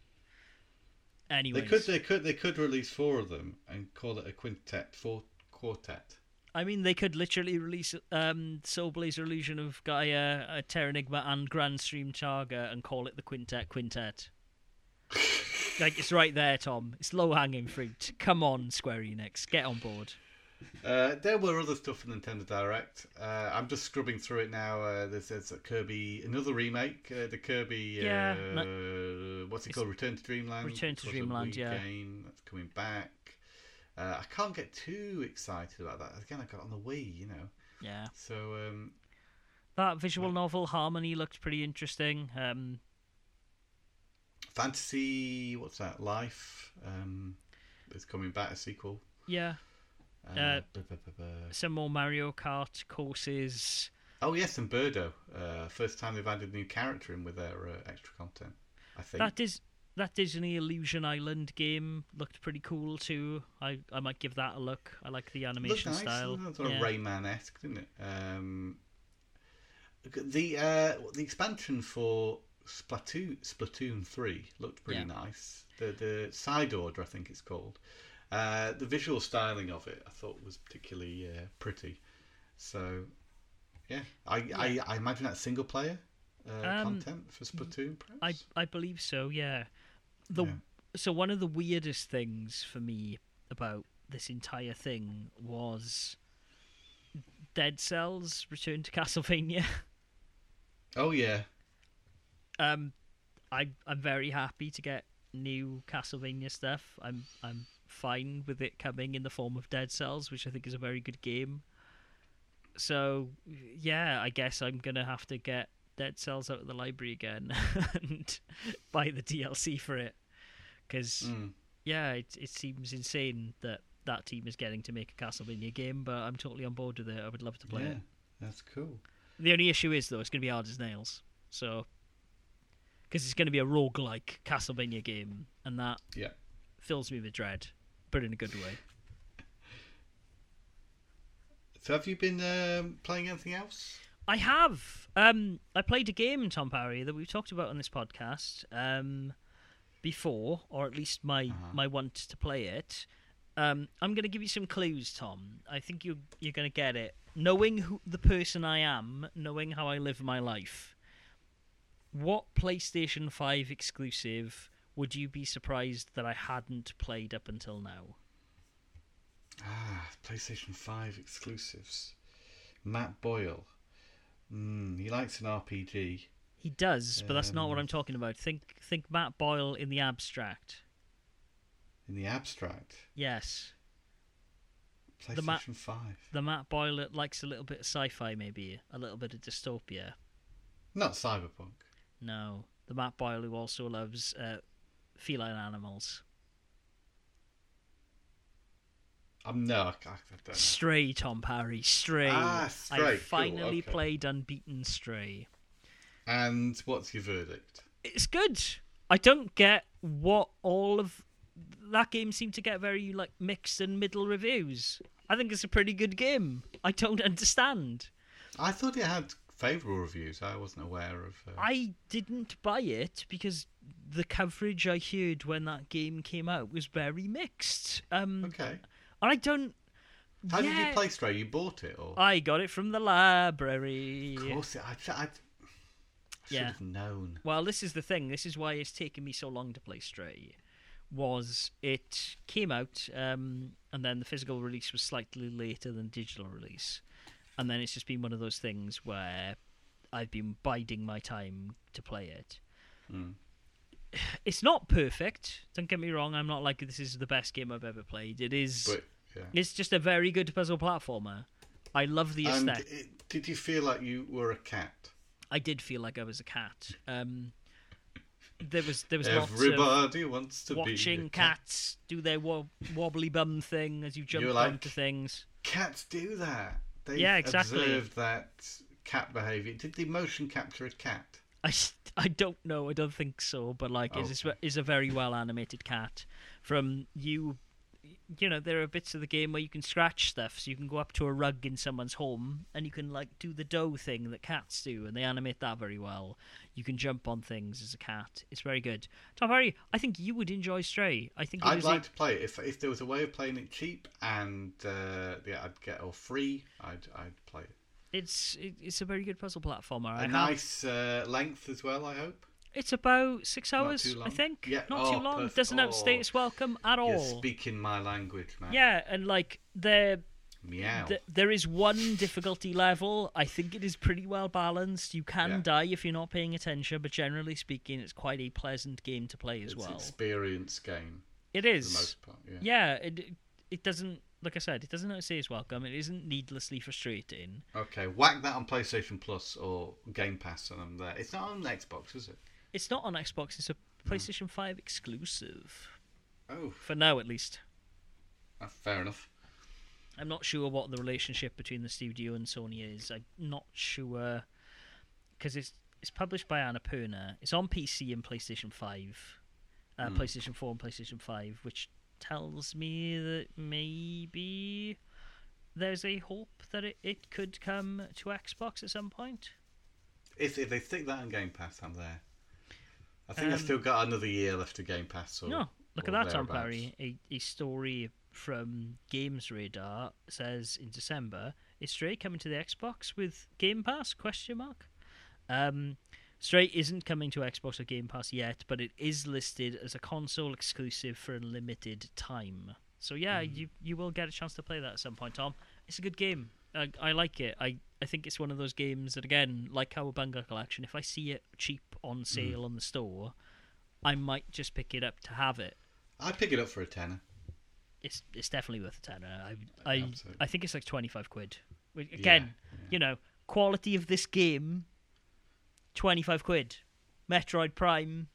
Anyways, They could, they could, they could release four of them and call it a quintet, four quartet. I mean, they could literally release um, Soul Blazer Illusion of Gaia, uh, Terranigma, and Grand Stream Saga and call it the Quintet Quintet. like, it's right there, Tom. It's low hanging fruit. Come on, Square Enix. Get on board. Uh, there were other stuff for Nintendo Direct. Uh, I'm just scrubbing through it now. Uh, there's, there's a Kirby, another remake, uh, the Kirby. Yeah, Uh, what's it it's- called? Return to Dreamland. Return to It was a Dreamland, yeah. Game that's coming back. Uh, I can't get too excited about that. Again, I got on the Wii, you know. Yeah. So um, That visual novel, Harmony, looked pretty interesting. Um, Fantasy, what's that? Life um, is coming back. A sequel. yeah. Uh, Uh, Some more Mario Kart courses. Oh yes, and Birdo. Uh, first time they've added a new character in with their uh, extra content. I think. That is that Disney Illusion Island game looked pretty cool too. I I might give that a look. I like the animation nice, style. Sort of Yeah. Rayman esque, didn't it? Um, the uh, the expansion for Splatoon Splatoon three looked pretty Yeah. nice. The the side order, I think it's called. Uh, the visual styling of it, I thought was particularly uh, pretty. So, yeah, I, I I imagine that's single player uh, Um, content for Splatoon. I I believe so. Yeah. The Yeah. so one of the weirdest things for me about this entire thing was Dead Cells Return to Castlevania. Oh yeah, um, I I'm very happy to get new Castlevania stuff. I'm I'm fine with it coming in the form of Dead Cells, which I think is a very good game. So yeah, I guess I'm gonna have to get Dead Cells out of the library again and buy the DLC for it because Mm. yeah, it it seems insane that that team is getting to make a Castlevania game, but I'm totally on board with it. I would love to play yeah, it. that's cool. The only issue is though it's going to be hard as nails. So because it's going to be a roguelike Castlevania game and that Yeah. fills me with dread, but in a good way. So have you been um, playing anything else? I have. Um, I played a game, Tom Parry, that we've talked about on this podcast um, before, or at least my Uh-huh. my want to play it. Um, I'm going to give you some clues, Tom. I think you you're going to get it. Knowing who the person I am, knowing how I live my life. What PlayStation Five exclusive would you be surprised that I hadn't played up until now? Ah, PlayStation 5 exclusives. Matt Boyle. Mm, he likes an RPG. He does, but that's not what Um, I'm talking about. Think think Matt Boyle in the abstract. In the abstract. Yes. PlayStation The Ma- 5. the Matt Boyle that likes a little bit of sci-fi, maybe a little bit of dystopia. Not Cyberpunk. No, the Matt Boyle who also loves uh, feline animals. Um, no, I, I don't. Stray, Tom Parry, Stray. Ah, Stray, I cool, finally okay. played Unbeaten Stray. And what's your verdict? It's good. I don't get what all of that game seemed to get very like mixed and middle reviews. I think it's a pretty good game. I don't understand. I thought it had favourable reviews. I wasn't aware of. Uh... I didn't buy it because the coverage I heard when that game came out was very mixed. Um, Okay. and I don't. How did you play Stray? You bought it, or? I got it from the library. Of course, I, I, I should Yeah. have known. Well, this is the thing. This is why it's taken me so long to play Stray. Was it came out, um, and then the physical release was slightly later than digital release, and then it's just been one of those things where I've been biding my time to play it. Mm. it's not perfect. Don't get me wrong. I'm not like this is the best game I've ever played. It is. But yeah. It's just a very good puzzle platformer. I love the aesthetic. it, did you feel like you were a cat? I did feel like I was a cat. Um, there was there was lots of Everybody wants to be watching cat. cats do their wo- wobbly bum thing as you jump You're like- onto things. Cats do that. They Yeah, exactly. observed that cat behaviour. Did the motion capture a cat? I, I don't know. I don't think so. But like, is oh. Okay. is a very well animated cat. From you, you know, there are bits of the game where you can scratch stuff. So you can go up to a rug in someone's home and you can like do the dough thing that cats do, and they animate that very well. You can jump on things as a cat. It's very good. Tom Parry, I think you would enjoy Stray. I think I'd like a, to play it if if there was a way of playing it cheap and uh, yeah, I'd get or free. I'd I'd play it. it's it's a very good puzzle platformer. I A have- nice uh, length as well. I hope. It's about six hours, I think. Yeah, Not oh, too long. perfect. Doesn't Oh. its welcome at all. You're speaking my language, man. Yeah, and like there, Meow. th- there is one difficulty level. I think it is pretty well balanced. You can Yeah. die if you're not paying attention, but generally speaking, it's quite a pleasant game to play as it's well. experience game It is. for the most part. Yeah. Yeah, it it- it doesn't. Like I said, it doesn't outstay its welcome. It isn't needlessly frustrating. Okay, whack that on PlayStation Plus or Game Pass, and I'm there. It's not on Xbox, is it? It's not on Xbox. It's a PlayStation Five exclusive Oh, for now, at least. uh, fair enough. I'm not sure what the relationship between the studio and Sony is. I'm not sure because it's it's published by Annapurna. It's on PC and PlayStation Five, uh, Hmm. PlayStation Four and PlayStation Five, which tells me that maybe there's a hope that it, it could come to Xbox at some point. If if they stick that on Game Pass, I'm there. I think I've Um, still got another year left to Game Pass. Or, no, look at that, Tom. Parry. A, a story from Games Radar says in December, is Stray coming to the Xbox with Game Pass? Question mark. Um, Stray isn't coming to Xbox or Game Pass yet, but it is listed as a console exclusive for a limited time. So yeah, Hmm. you you will get a chance to play that at some point, Tom. It's a good game. I, I like it. I, I think it's one of those games that again, like Cowabunga Collection, if I see it cheap. On mm. sale on the store, I might just pick it up to have it. I'd pick it up for a tenner. It's it's definitely worth a tenner. I I, Absolutely. I think it's like twenty five quid. Again, Yeah, you know, quality of this game, twenty five quid. Metroid Prime,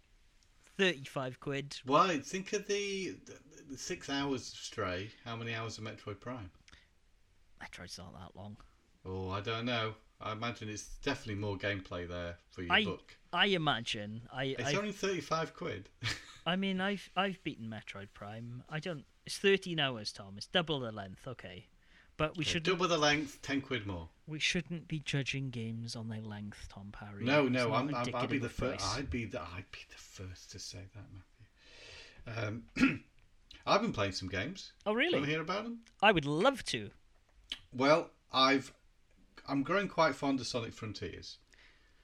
thirty five quid. Why? Think of the, the, the six hours of Stray. How many hours of Metroid Prime? Metroid's not that long. Oh, I don't know. I imagine it's definitely more gameplay there for your I- book. I imagine. I It's I, only thirty-five quid. I mean I've I've beaten Metroid Prime. I don't. It's thirteen hours, Tom. It's double the length. Okay. But we should double the length, ten quid more. we shouldn't be judging games on their length, Tom Parry. No, no, I'm, I'm, I'd be the first. I'd be the I'd be the first to say that, Matthew. Um, I've been playing some games. Oh Want to really? hear about them? I would love to. Well, I've I'm growing quite fond of Sonic Frontiers.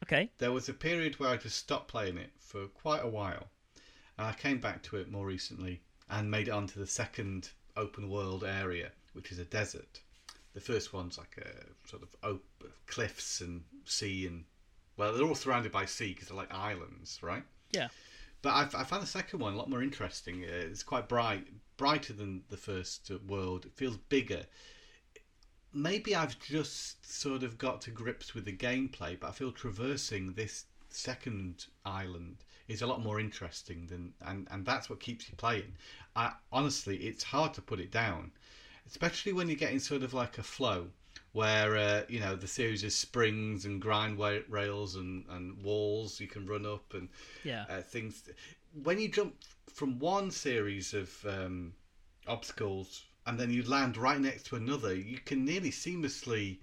Okay. There was a period where I just stopped playing it for quite a while, and I came back to it more recently and made it onto the second open world area, which is a desert. The first one's like a sort of op- cliffs and sea, and well, they're all surrounded by sea because they're like islands, right? Yeah. But I've, I found the second one a lot more interesting. It's quite bright, brighter than the first world. It feels bigger. Maybe I've just sort of got to grips with the gameplay, but I feel traversing this second island is a lot more interesting than, and and that's what keeps you playing. I honestly, it's hard to put it down, especially when you're getting sort of like a flow where uh, you know the series of springs and grind rails and, and walls you can run up and Yeah. uh, things. When you jump from one series of um, obstacles and then you land right next to another, you can nearly seamlessly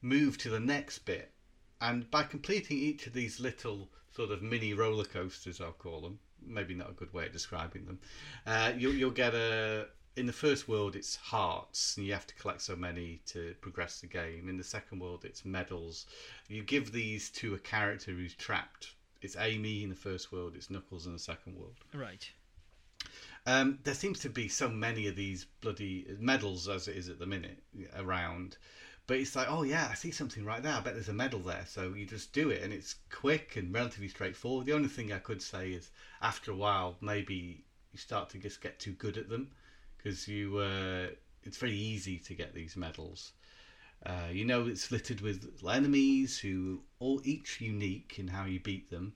move to the next bit. And by completing each of these little sort of mini roller coasters, I'll call them, maybe not a good way of describing them, uh, you'll, you'll get a. In the first world, it's hearts, and you have to collect so many to progress the game. In the second world, it's medals. You give these to a character who's trapped it's Amy in the first world, it's Knuckles in the second world. Right. Um, there seems to be so many of these bloody medals as it is at the minute around, But it's like, oh yeah, I see something right there. I bet there's a medal there. So you just do it, and it's quick and relatively straightforward. The only thing I could say is, after a while, maybe you start to just get too good at them because you. Uh, it's very easy to get these medals. Uh, you know, it's littered with enemies who all each unique in how you beat them.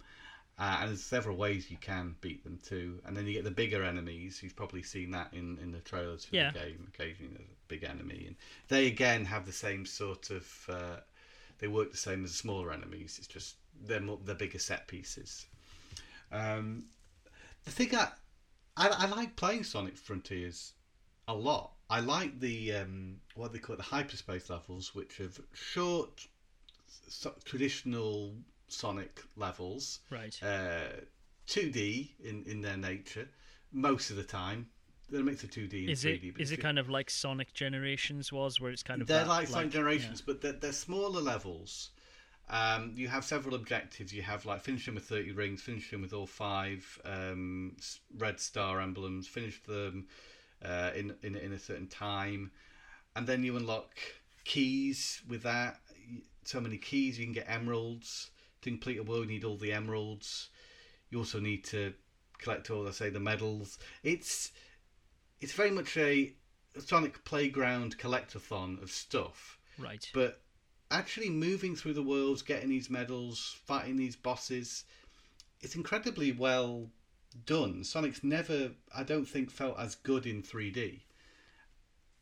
Uh, and there's several ways you can beat them too. And then you get the bigger enemies. You've probably seen that in, in the trailers for Yeah. the game. Occasionally, there's a big enemy, and they again have the same sort of. Uh, they work the same as the smaller enemies. It's just they're more, they're bigger set pieces. Um, the thing I, I I like playing Sonic Frontiers a lot. I like the um, what they call it, the hyperspace levels, which are short, so, traditional Sonic levels Right. uh, 2D in, in their nature most of the time. They're a mix of 2D and Is 3D. it but it kind of like Sonic Generations was, where it's kind of They're that, like Sonic Generations, but they're, they're smaller levels. Um, you have several objectives. You have like finish with 30 rings, finish them with all five um, red star emblems, finish them uh, in, in in a certain time, and then you unlock keys with that. So many keys. You can get emeralds to complete a world. You need all the emeralds. You also need to collect all, I say, the medals. It's it's very much a Sonic Playground collectathon of stuff. Right. but actually moving through the worlds, getting these medals, fighting these bosses, it's incredibly well done. Sonic's never, I don't think, felt as good in 3D.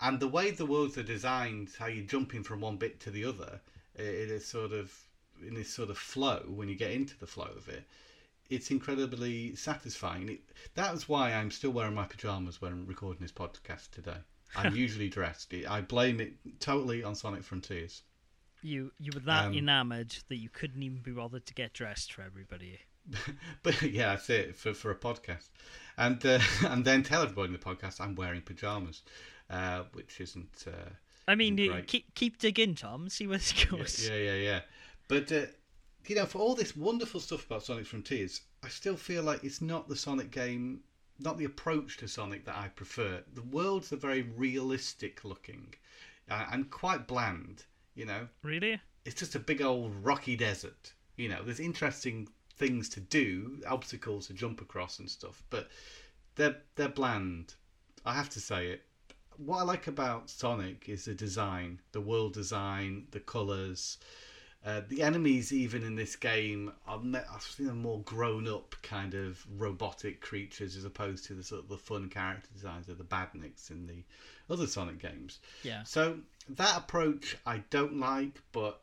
And the way the worlds are designed, how you're jumping from one bit to the other, it is sort of in this sort of flow when you get into the flow of it. It's incredibly satisfying. It, that was why I'm still wearing my pajamas when I'm recording this podcast today. I'm usually dressed. I blame it totally on Sonic Frontiers. You you were that Um, enamored that you couldn't even be bothered to get dressed for everybody. but yeah, that's it for, for a podcast, and uh, and then tell everybody in the podcast I'm wearing pajamas, uh, which isn't. Uh, I mean, keep keep digging, Tom. See where this yeah, goes. yeah, yeah, yeah. But uh, you know, for all this wonderful stuff about Sonic Frontiers, I still feel like it's not the Sonic game, not the approach to Sonic that I prefer. The worlds are very realistic looking, uh, and quite bland. You know, Really? it's just a big old rocky desert. You know, there's interesting things to do, obstacles to jump across and stuff, but they're they're bland. I have to say it. What I like about Sonic is the design, the world design, the colours. Uh, the enemies, even in this game, are I've seen them more grown-up kind of robotic creatures as opposed to the sort of the fun character designs of the Badniks in the other Sonic games. Yeah. So that approach I don't like, but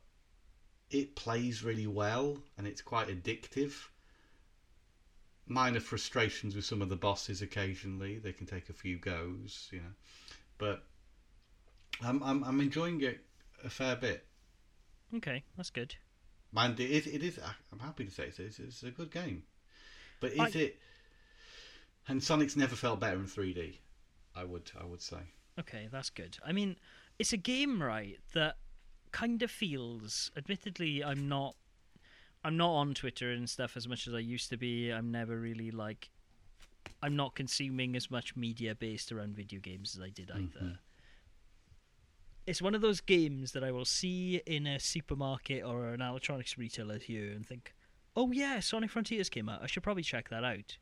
it plays really well and it's quite addictive. Minor frustrations with some of the bosses occasionally; they can take a few goes, you know. But I'm I'm, I'm enjoying it a fair bit. Okay, that's good. And it is, it is I'm happy to say it's, it's, it's a good game. But is I- it? And Sonic's never felt better in 3D. I would I would say. Okay, that's good. I mean, it's a game, right, that kind of feels. Admittedly, I'm not. I'm not on Twitter and stuff as much as I used to be. I'm never really like. I'm not consuming as much media based around video games as I did either. Mhm. It's one of those games that I will see in a supermarket or an electronics retailer here and think, "Oh yeah, Sonic Frontiers came out. I should probably check that out."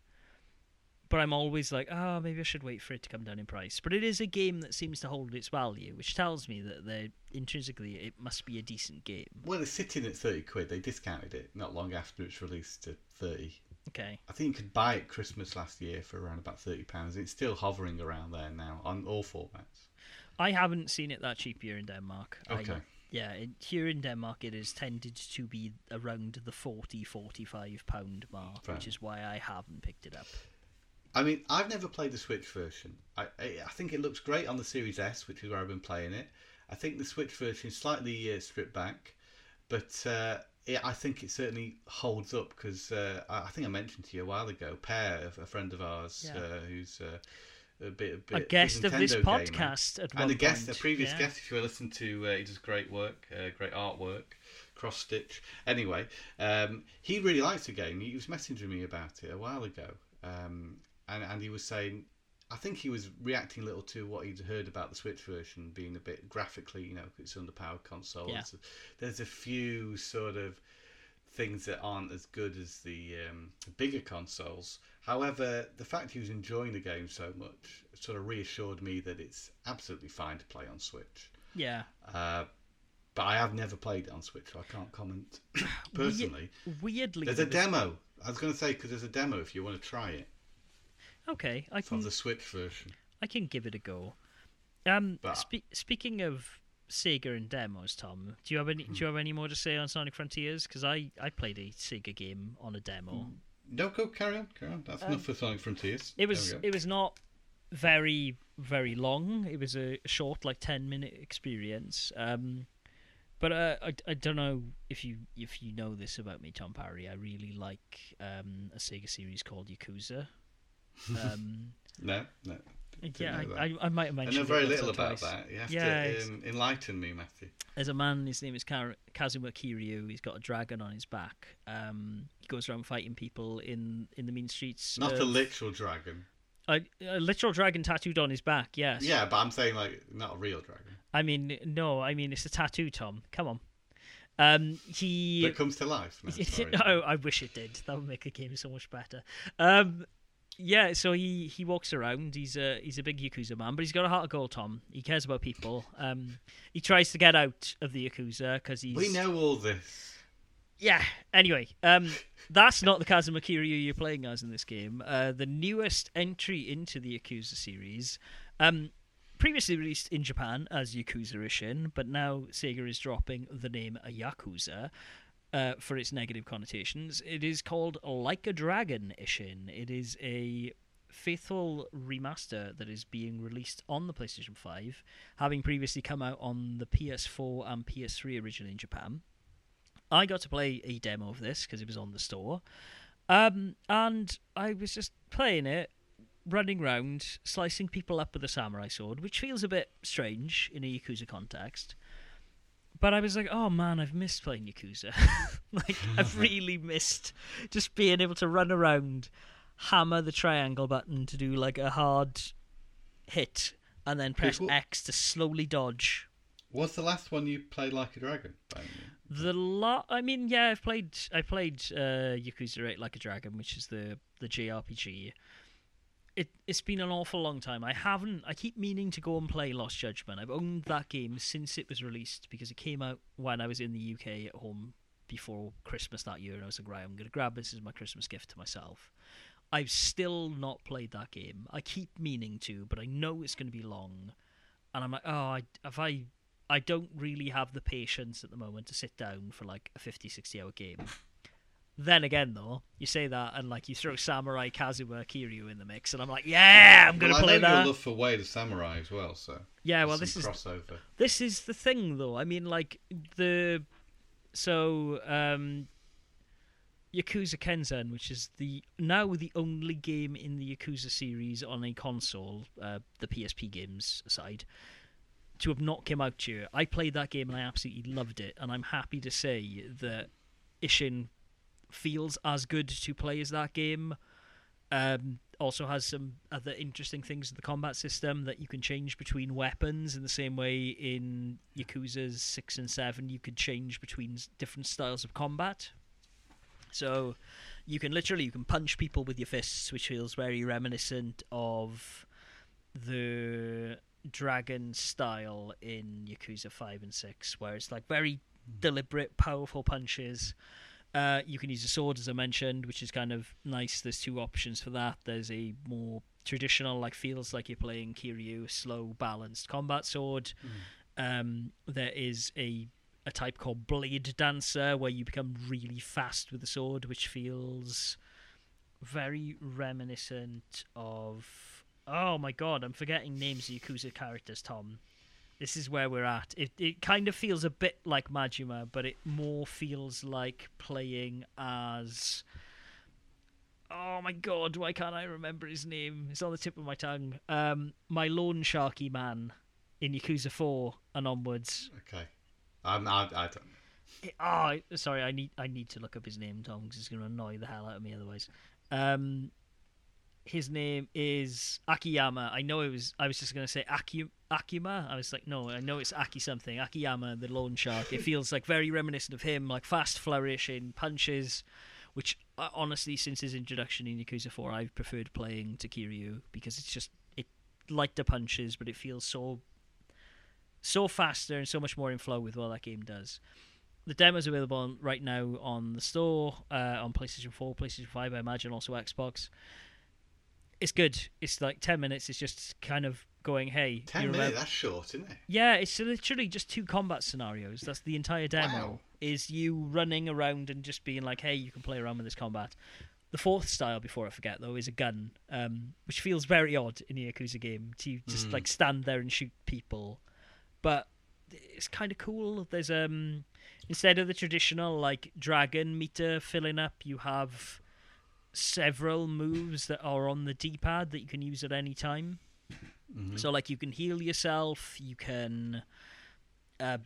but I'm always like, oh, maybe I should wait for it to come down in price. But it is a game that seems to hold its value, which tells me that they're intrinsically it must be a decent game. Well, it's sitting at 30 quid. They discounted it not long after its release to 30. Okay, I think you could buy it Christmas last year for around about thirty pounds. It's still hovering around there now on all formats. I haven't seen it that cheap here in Denmark. I- Okay. yeah, it, here in Denmark, it has tended to be around the 40 45 pound mark, Fair. which is why I haven't picked it up. I mean, I've never played the Switch version. I, I I think it looks great on the Series S, which is where I've been playing it. I think the Switch version is slightly uh, stripped back, but uh, yeah, I think it certainly holds up because uh, I, I think I mentioned to you a while ago, Pear, a friend of ours, Yeah. uh, who's uh, a bit, a bit A guest of this gamer. podcast at and a guest, point. a previous yeah. guest, if you were listening to, uh, he does great work, uh, great artwork, cross stitch. Anyway, um, he really likes the game. He was messaging me about it a while ago, um, and and he was saying I think he was reacting a little to what he'd heard about the Switch version being a bit graphically, you know, it's underpowered console. Yeah. There's, there's a few sort of things that aren't as good as the um, bigger consoles. However, the fact he was enjoying the game so much sort of reassured me that it's absolutely fine to play on Switch. Yeah. Uh, but I have never played it on Switch, so I can't comment personally. Weirdly, There's a demo. I was going to say because there's a demo if you want to try it Okay, I can the Switch version. I can give it a go. Um, But- spe- speaking of Sega and demos, Tom, do you have any? Hmm. Do you have any more to say on Sonic Frontiers? Because I I played a Sega game on a demo. No, go carry on, carry on. That's enough for Sonic Frontiers. Um, It was There we go. it was not very very long. It was a short, like ten minute experience. Um, but uh, I I don't know if you if you know this about me, Tom Parry. I really like um, a Sega series called Yakuza. Um, no, no. Didn't yeah, I. I, I might have I mentioned. know very little about twice. that. You have Yeah, to um, enlighten me, Matthew. There's a man, his name is Kar- Kazuma Kiryu. He's got a dragon on his back. Um, he goes around fighting people in, in the mean streets. Not of- a literal dragon. a, a literal dragon tattooed on his back. Yes. Yeah, but I'm saying like not a real dragon I mean, no. I mean, it's a tattoo, Tom. Come on. Um, he. that comes to life. No, sorry. no, I wish it did. That would make the game so much better. Um, yeah, so he, he walks around. He's a he's a big yakuza man, but he's got a heart of gold. Tom. He cares about people. Um, he tries to get out of the yakuza because he's. We know all this. Yeah. Anyway, um, that's not the Kazuma Kiryu you're playing as in this game. Uh, the newest entry into the Yakuza series, um, previously released in Japan as Yakuza Ishin, but now Sega is dropping the name Yakuza. Uh, for its negative connotations, it is called Like a Dragon Ishin. It is a faithful remaster that is being released on the PlayStation 5, having previously come out on the PS4 and PS3 originally in Japan. I got to play a demo of this because it was on the store, um, and I was just playing it, running around, slicing people up with a samurai sword, which feels a bit strange in a Yakuza context. But I was like, oh man, I've missed playing Yakuza. like, I've really missed just being able to run around, hammer the triangle button to do like a hard hit, and then press People- X to slowly dodge. What's the last one you played like a dragon? by any means? The lot. I mean, yeah, I've played. I played uh, Yakuza 8 Like a Dragon, which is the the JRPG. It it's been an awful long time. I haven't. I keep meaning to go and play Lost Judgment. I've owned that game since it was released because it came out when I was in the UK at home before Christmas that year, and I was like, right, I'm gonna grab this as my Christmas gift to myself. I've still not played that game. I keep meaning to, but I know it's going to be long, and I'm like, oh, I, if I I don't really have the patience at the moment to sit down for like a 50, 60 hour game. Then again, though, you say that and like you throw Samurai Kazuma Kiryu in the mix, and I'm like, yeah, I'm gonna well, play I know that. your love for Way of Samurai as well, so Yeah, well, this is crossover. this is the thing, though. I mean, like the so um, Yakuza Kenzan, which is the now the only game in the Yakuza series on a console, uh, the PSP games aside, to have not come out here. I played that game and I absolutely loved it, and I'm happy to say that Ishin feels as good to play as that game. Um, also has some other interesting things in the combat system that you can change between weapons in the same way in Yakuza's 6 and 7 you could change between different styles of combat. So you can literally you can punch people with your fists which feels very reminiscent of the dragon style in Yakuza 5 and 6 where it's like very deliberate powerful punches uh, you can use a sword, as I mentioned, which is kind of nice. There's two options for that. There's a more traditional, like feels like you're playing Kiryu, slow, balanced combat sword. Um, there is a a type called Blade Dancer, where you become really fast with the sword, which feels very reminiscent of. Oh my god, I'm forgetting names of Yakuza characters, Tom. This is where we're at. It it kind of feels a bit like Majima, but it more feels like playing as. Oh my god, why can't I remember his name? It's on the tip of my tongue. Um, my lawn sharky man in Yakuza Four and onwards. Okay, I'm, I, I don't. know. Ah, sorry, I need I need to look up his name, Tom, because it's going to annoy the hell out of me otherwise. Um, his name is Akiyama. I know it was. I was just gonna say Aki Akima. I was like, no, I know it's Aki something. Akiyama, the loan shark. It feels like very reminiscent of him, like fast flourishing punches. Which uh, honestly, since his introduction in Yakuza Four, I've preferred playing Takiryu because it's just it the punches, but it feels so so faster and so much more in flow with what that game does. The demo's available on, right now on the store, uh, on PlayStation 4, PlayStation 5, I imagine, also Xbox. It's good. It's like 10 minutes. It's just kind of going, hey. Ten minutes. remember- That's short, isn't it? Yeah, it's literally just two combat scenarios. That's the entire demo. Wow. Is you running around and just being like, hey, you can play around with this combat. The fourth style, before I forget, though, is a gun, um, which feels very odd in a Yakuza game to just Mm. like stand there and shoot people. But it's kind of cool. There's um instead of the traditional like dragon meter filling up, you have several moves that are on the D-pad that you can use at any time. Mhm. So like you can heal yourself, you can uh,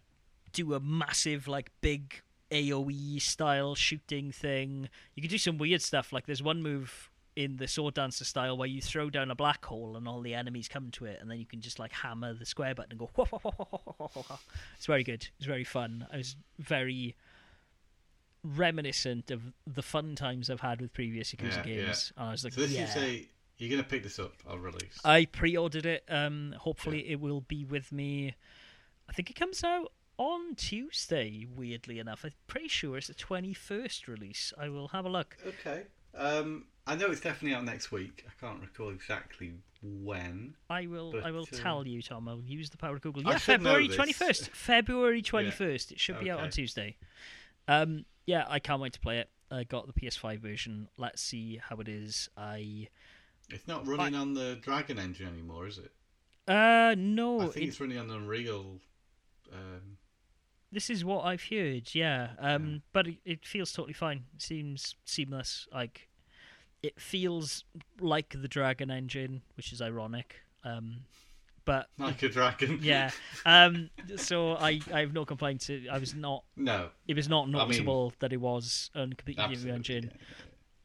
do a massive like big AOE style shooting thing. You can do some weird stuff. Like there's one move in the sword dancer style where you throw down a black hole and all the enemies come to it, and then you can just like hammer the square button and go. It's very good. It's very fun. I was very reminiscent of the fun times I've had with previous Yakuza Yeah, yeah. games. And I was like, So this yeah. is a. You're gonna pick this up. I'll release. I pre-ordered it. Um, hopefully, it will be with me. I think it comes out on Tuesday. Weirdly enough, I'm pretty sure it's the twenty-first release. I will have a look. Okay. Um, I know it's definitely out next week. I can't recall exactly when. I will. I will uh, tell you, Tom. I'll use the power of Google. Yeah, February twenty-first. February twenty-first. It should be out on Okay. Tuesday. Um, yeah, I can't wait to play it. I got the PS5 version. Let's see how it is. I It's not running on the Dragon engine anymore, is it? uh no. I think it- it's running on Unreal. Um, This is what I've heard, yeah. Um, Yeah. but it, it feels totally fine. It seems seamless. Like it feels like the Dragon engine, which is ironic. Um, but like a dragon. yeah. Um, so I, I have no complaints. I was not. No. It was not mean- noticeable that it was a completely new engine. yeah.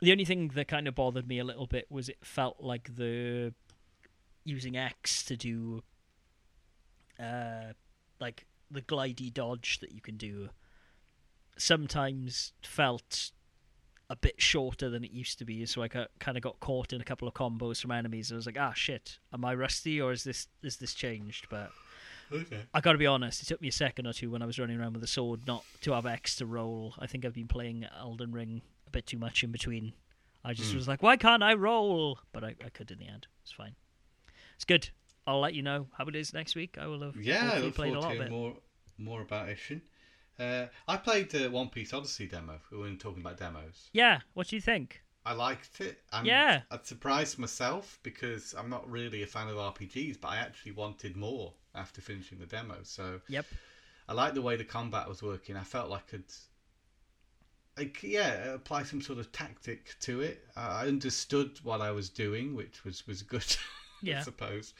The only thing that kind of bothered me a little bit was it felt like the using X to do uh like the glidey dodge that you can do sometimes felt a bit shorter than it used to be so I kind of got caught in a couple of combos from enemies I was like ah shit am I rusty or is this is this changed but Okay. I got to be honest, it took me a second or two when I was running around with a sword not to have X to roll. I think I've been playing Elden Ring a bit too much in between. I just Hmm. was like, why can't I roll? But I, I could in the end. It's fine. It's good. I'll let you know how it is next week. I will have Yeah, I look played a lot to of it. more more about Ishin. Uh, I played the One Piece Odyssey demo. We were talking about demos. Yeah, what do you think? I liked it. I'm, Yeah. I'd surprised myself because I'm not really a fan of RPGs, but I actually wanted more after finishing the demo. So Yep. I liked the way the combat was working. I felt like I could, like, yeah, apply some sort of tactic to it. I I understood what I was doing, which was was good, Yeah. I suppose.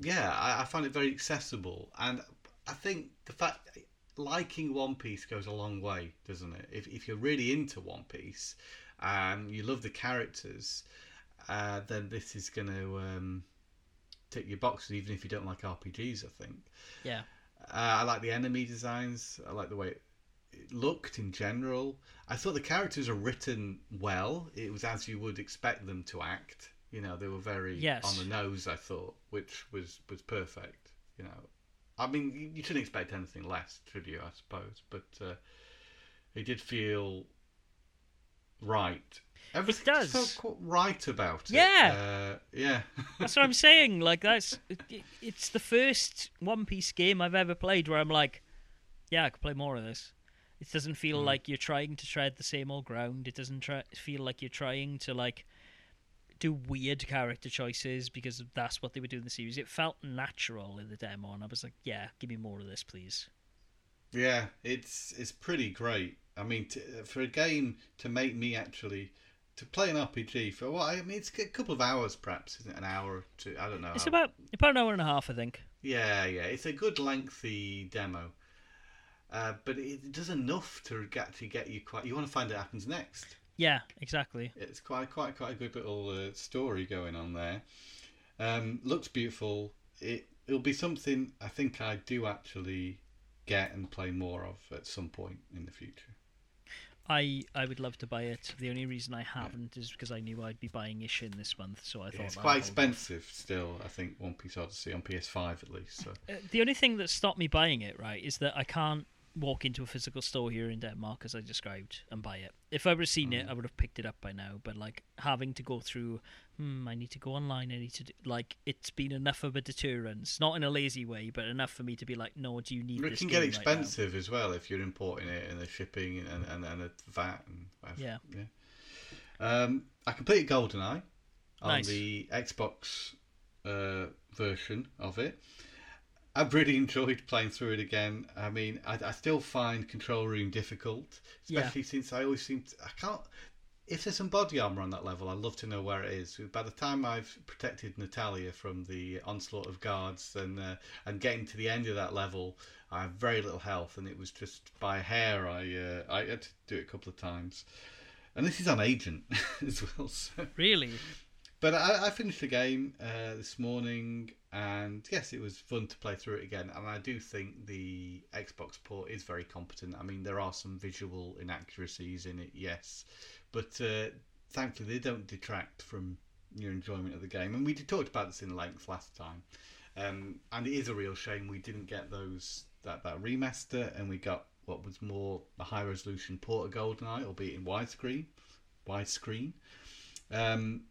Yeah, I, I found it very accessible, and I think the fact liking One Piece goes a long way, doesn't it? If if you're really into One Piece, and you love the characters, uh, then this is going to um, tick your boxes, even if you don't like RPGs. I think. Yeah. Uh, I like the enemy designs. I like the way it it looked in general. I thought the characters are written well. It was as you would expect them to act. You know, they were very Yes. on the nose. I thought, which was was perfect. You know, I mean, you, shouldn't expect anything less, should you? I suppose, but uh, it did feel right. Everything just does. felt quite right about it. Yeah. uh, yeah. That's what I'm saying. Like that's it, it's the first One Piece game I've ever played where I'm like, yeah, I could play more of this. It doesn't feel Mm. like you're trying to tread the same old ground. It doesn't try, feel like you're trying to like do weird character choices because that's what they were doing in the series. It felt natural in the demo, and I was like, yeah, give me more of this, please. Yeah, it's it's pretty great. I mean, to, for a game to make me actually to play an RPG for what I mean, it's a couple of hours, perhaps, isn't it? An hour or two. I don't know. It's about about an hour and a half, I think. Yeah, yeah. It's a good lengthy demo, uh, but it does enough to actually get you quite. You want to find out what happens next. Yeah, exactly. It's quite quite quite a good little uh, story going on there. Um, looks beautiful. It it'll be something I think I do actually get and play more of at some point in the future. I I would love to buy it. The only reason I haven't is because I knew I'd be buying Ishin this month, so I thought It's quite expensive still. I think One Piece Odyssey on PS5 at least. So Uh, the only thing that stopped me buying it, right, is that I can't walk into a physical store here in Denmark, as I described, and buy it. If I would have seen it, Mm. I would have picked it up by now. But like having to go through, hmm, I need to go online. I need to do, like it's been enough of a deterrence, not in a lazy way, but enough for me to be like, no, do you need? it can get right expensive as well if you're importing it and the shipping and and, and the VAT and whatever. Yeah. yeah. Um, I completed GoldenEye on Nice. the Xbox uh, version of it. I've really enjoyed playing through it again. I mean, I, I still find control room difficult, Yeah. especially since I always seem to, I can't. If there's some body armor on that level, I'd love to know where it is. By the time I've protected Natalia from the onslaught of guards and uh, and getting to the end of that level, I have very little health, and it was just by hair. I uh, I had to do it a couple of times, and this is on Agent as well. So. Really? But I, I finished the game uh, this morning, and yes, it was fun to play through it again. And I do think the Xbox port is very competent. I mean, there are some visual inaccuracies in it, yes, but uh, thankfully they don't detract from your enjoyment of the game. And we did talked about this in length last time, um, and it is a real shame we didn't get those that that remaster, and we got what was more a high resolution port of GoldenEye, albeit in widescreen, widescreen. Um,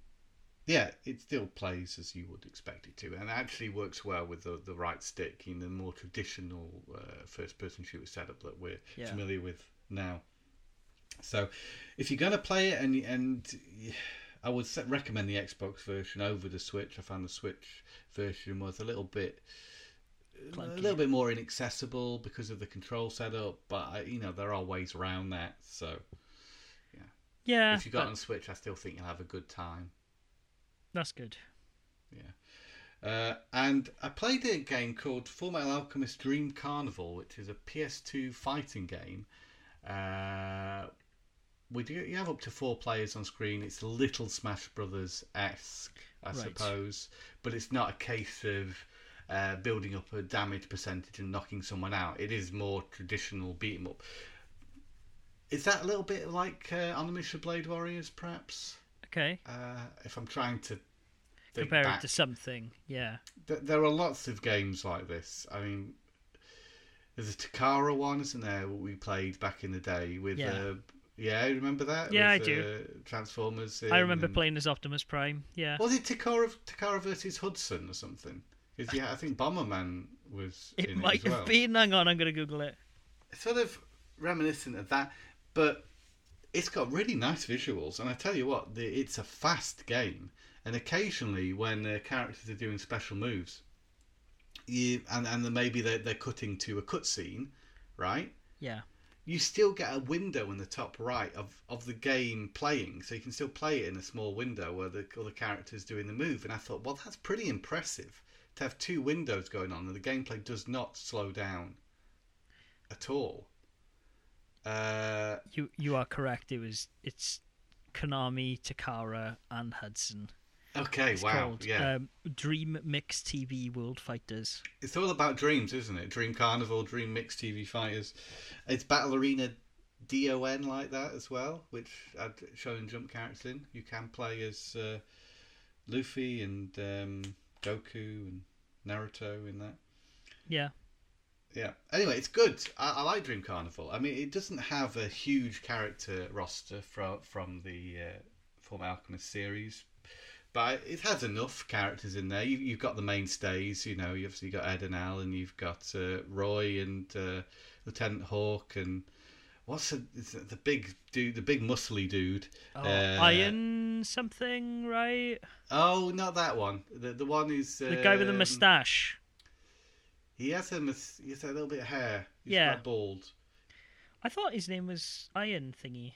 yeah, it still plays as you would expect it to, and actually works well with the, the right stick in the more traditional uh, first person shooter setup that we're Yeah. familiar with now. So, if you're going to play it, and and I would recommend the Xbox version over the Switch. I found the Switch version was a little bit a little bit more inaccessible because of the control setup, but I, you know there are ways around that. So, Yeah. if you got but on Switch, I still think you'll have a good time. That's good. Uh, and I played a game called Fullmetal Alchemist Dream Carnival, which is a PS2 fighting game. Uh, we do, you have up to four players on screen. It's a little Smash Brothers esque, I Right. suppose, but it's not a case of uh, building up a damage percentage and knocking someone out. It is more traditional beat 'em up. Is that a little bit like uh, Blade Warriors, perhaps? Okay. Uh, if I'm trying to Compare back it to something. Yeah. Th- there are lots of games like this. I mean, there's a Takara one, isn't there? What we played back in the day with. Yeah. Uh, yeah, remember that? Yeah, With, I do. Uh, Transformers. I remember and- playing as Optimus Prime. Yeah. Was it Takara Takara versus Hudson or something? yeah, I think Bomberman was It in might it as have well. been. Hang on, I'm going to Google it. It's sort of reminiscent of that, but it's got really nice visuals. And I tell you what, the, it's a fast game. And occasionally, when uh, characters are doing special moves, you and and then maybe they're, they're cutting to a cutscene, right? Yeah. You still get a window in the top right of, of the game playing, so you can still play it in a small window where the other character's doing the move. And I thought, well, that's pretty impressive to have two windows going on, and the gameplay does not slow down at all. Uh, You you are correct. It was it's Konami, Takara, and Hudson. okay, It's wow, called yeah, um, Dream Mix TV World Fighters. it's all about dreams, isn't it? Dream Carnival, Dream Mix TV Fighters. It's Battle Arena DON like that as well, which I'd Shonen Jump characters in. You can play as uh, Luffy and um, Goku and Naruto in that. Yeah. Yeah. Anyway, it's good. I, I like Dream Carnival. I mean, it doesn't have a huge character roster from from the uh, Alchemist series, but it has enough characters in there. You, you've got the mainstays. You know, you've obviously got Ed and Al, and you've got uh, Roy and uh, Lieutenant Hawk, and what's the, the big dude, the big muscly dude? Oh, Uh, Iron something, right? Oh, not that one. The the one who's The guy with the um, moustache. He has a has a little bit of hair. He's Yeah. quite bald. I thought his name was Iron Thingy.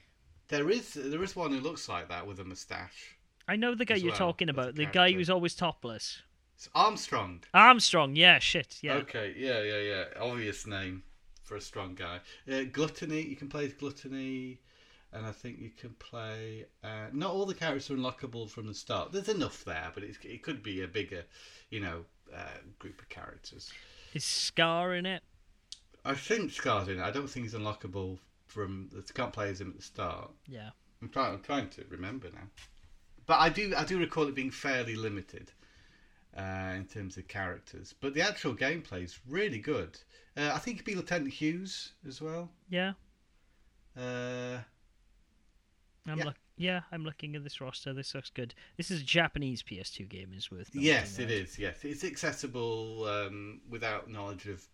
There is there is one who looks like that with a moustache. I know the guy you're well, talking about. The guy who's always topless. It's Armstrong. Armstrong. Yeah. Shit. Yeah. Okay, yeah, yeah, yeah. Obvious name for a strong guy. Uh, Gluttony. You can play as Gluttony. and I think you can play. Uh, not all the characters are unlockable from the start. There's enough there, but it's, it could be a bigger, you know, uh, group of characters. Is Scar in it? I think Scar's in it. I don't think he's unlockable from. The can't play as him at the start. Yeah. I'm trying. I'm trying to remember now. But I do. I do recall it being fairly limited uh, in terms of characters. But the actual gameplay is really good. Uh, I think it'd be Lieutenant Hughes as well. Yeah. Uh, I'm Yeah. look. Yeah, I'm looking at this roster. This looks good. This is a Japanese PS2 game, is worth. yes, it right? is. Yes, it's accessible um, without knowledge of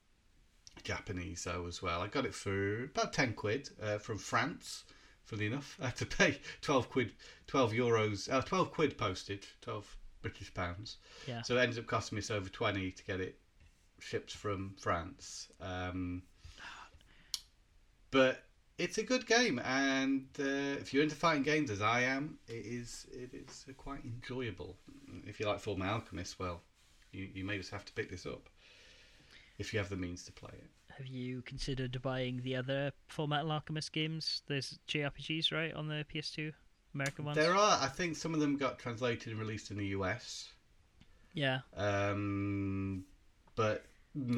Japanese though as well. I got it for about ten quid uh, from France. Funny enough, I had to pay twelve quid, twelve euros, uh, twelve quid postage, twelve British pounds. Yeah. So it ends up costing me over twenty to get it shipped from France. Um, but it's a good game, and uh, if you're into fighting games as I am, it is it is quite enjoyable. If you like Full Metal Alchemist, well, you, you may just have to pick this up if you have the means to play it. Have you considered buying the other Full Metal Alchemist games? There's JRPGs, right, on the PS2, American ones. There are, I think, some of them got translated and released in the US. Yeah. Um, but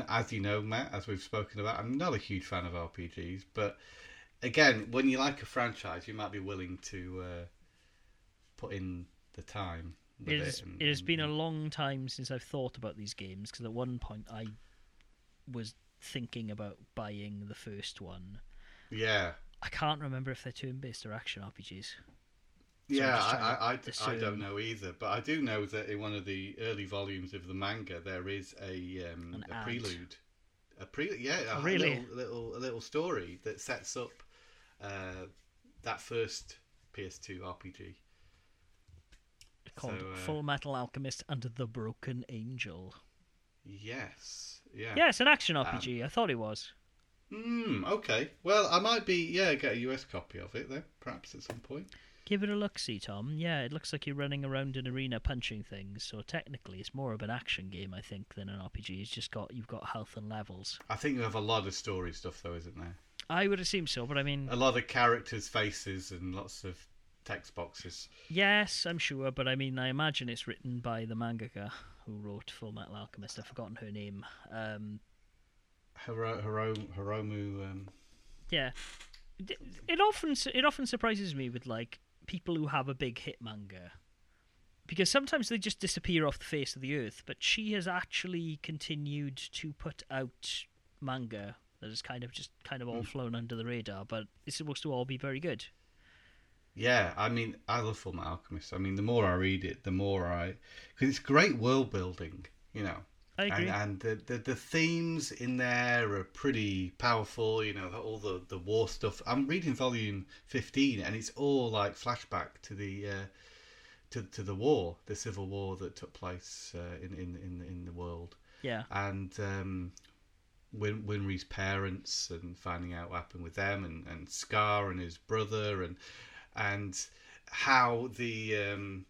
as you know, Matt, as we've spoken about, I'm not a huge fan of RPGs. But again, when you like a franchise, you might be willing to uh, put in the time. It and- it has been a long time since I've thought about these games because at one point I was thinking about buying the first one. yeah, I can't remember if they're turn-based or action RPGs. yeah. I, I, I, I don't know either, but I do know that in one of the early volumes of the manga, there is a um, a ad. prelude. A pre, yeah, a Oh, really? little, little a little story that sets up uh, that first PS2 RPG. Called So, uh, Full Metal Alchemist and the Broken Angel. Yes, yeah. Yeah, it's an action RPG. I thought it was. Hmm. Okay. Well, I might be yeah get a US copy of it then, perhaps at some point. Give it a look, see Tom. Yeah, it looks like you're running around an arena punching things. So technically, it's more of an action game, I think, than an RPG. It's just got you've got health and levels. I think you have a lot of story stuff though, isn't there? I would assume so, but I mean, A lot of characters' faces and lots of text boxes. yes, I'm sure. But I mean, I imagine it's written by the mangaka who wrote Full Metal Alchemist. I've forgotten her name. Um, Hiro, Hiro, Hiromu. Um, yeah, it, it often it often surprises me with like people who have a big hit manga. Because sometimes they just disappear off the face of the earth, but she has actually continued to put out manga that has kind of just kind of all flown under the radar, but it's supposed to all be very good. yeah, I mean, I love Full Metal Alchemist. I mean, the more I read it, the more I because it's great world building. You know, I agree. And, and the, the the themes in there are pretty powerful. You know, all the the war stuff. I'm reading volume fifteen, and it's all like flashback to the uh, to to the war, the civil war that took place uh, in, in in in the world, yeah, and um, Win, Winry's parents, and finding out what happened with them, and and Scar and his brother, and and how the um,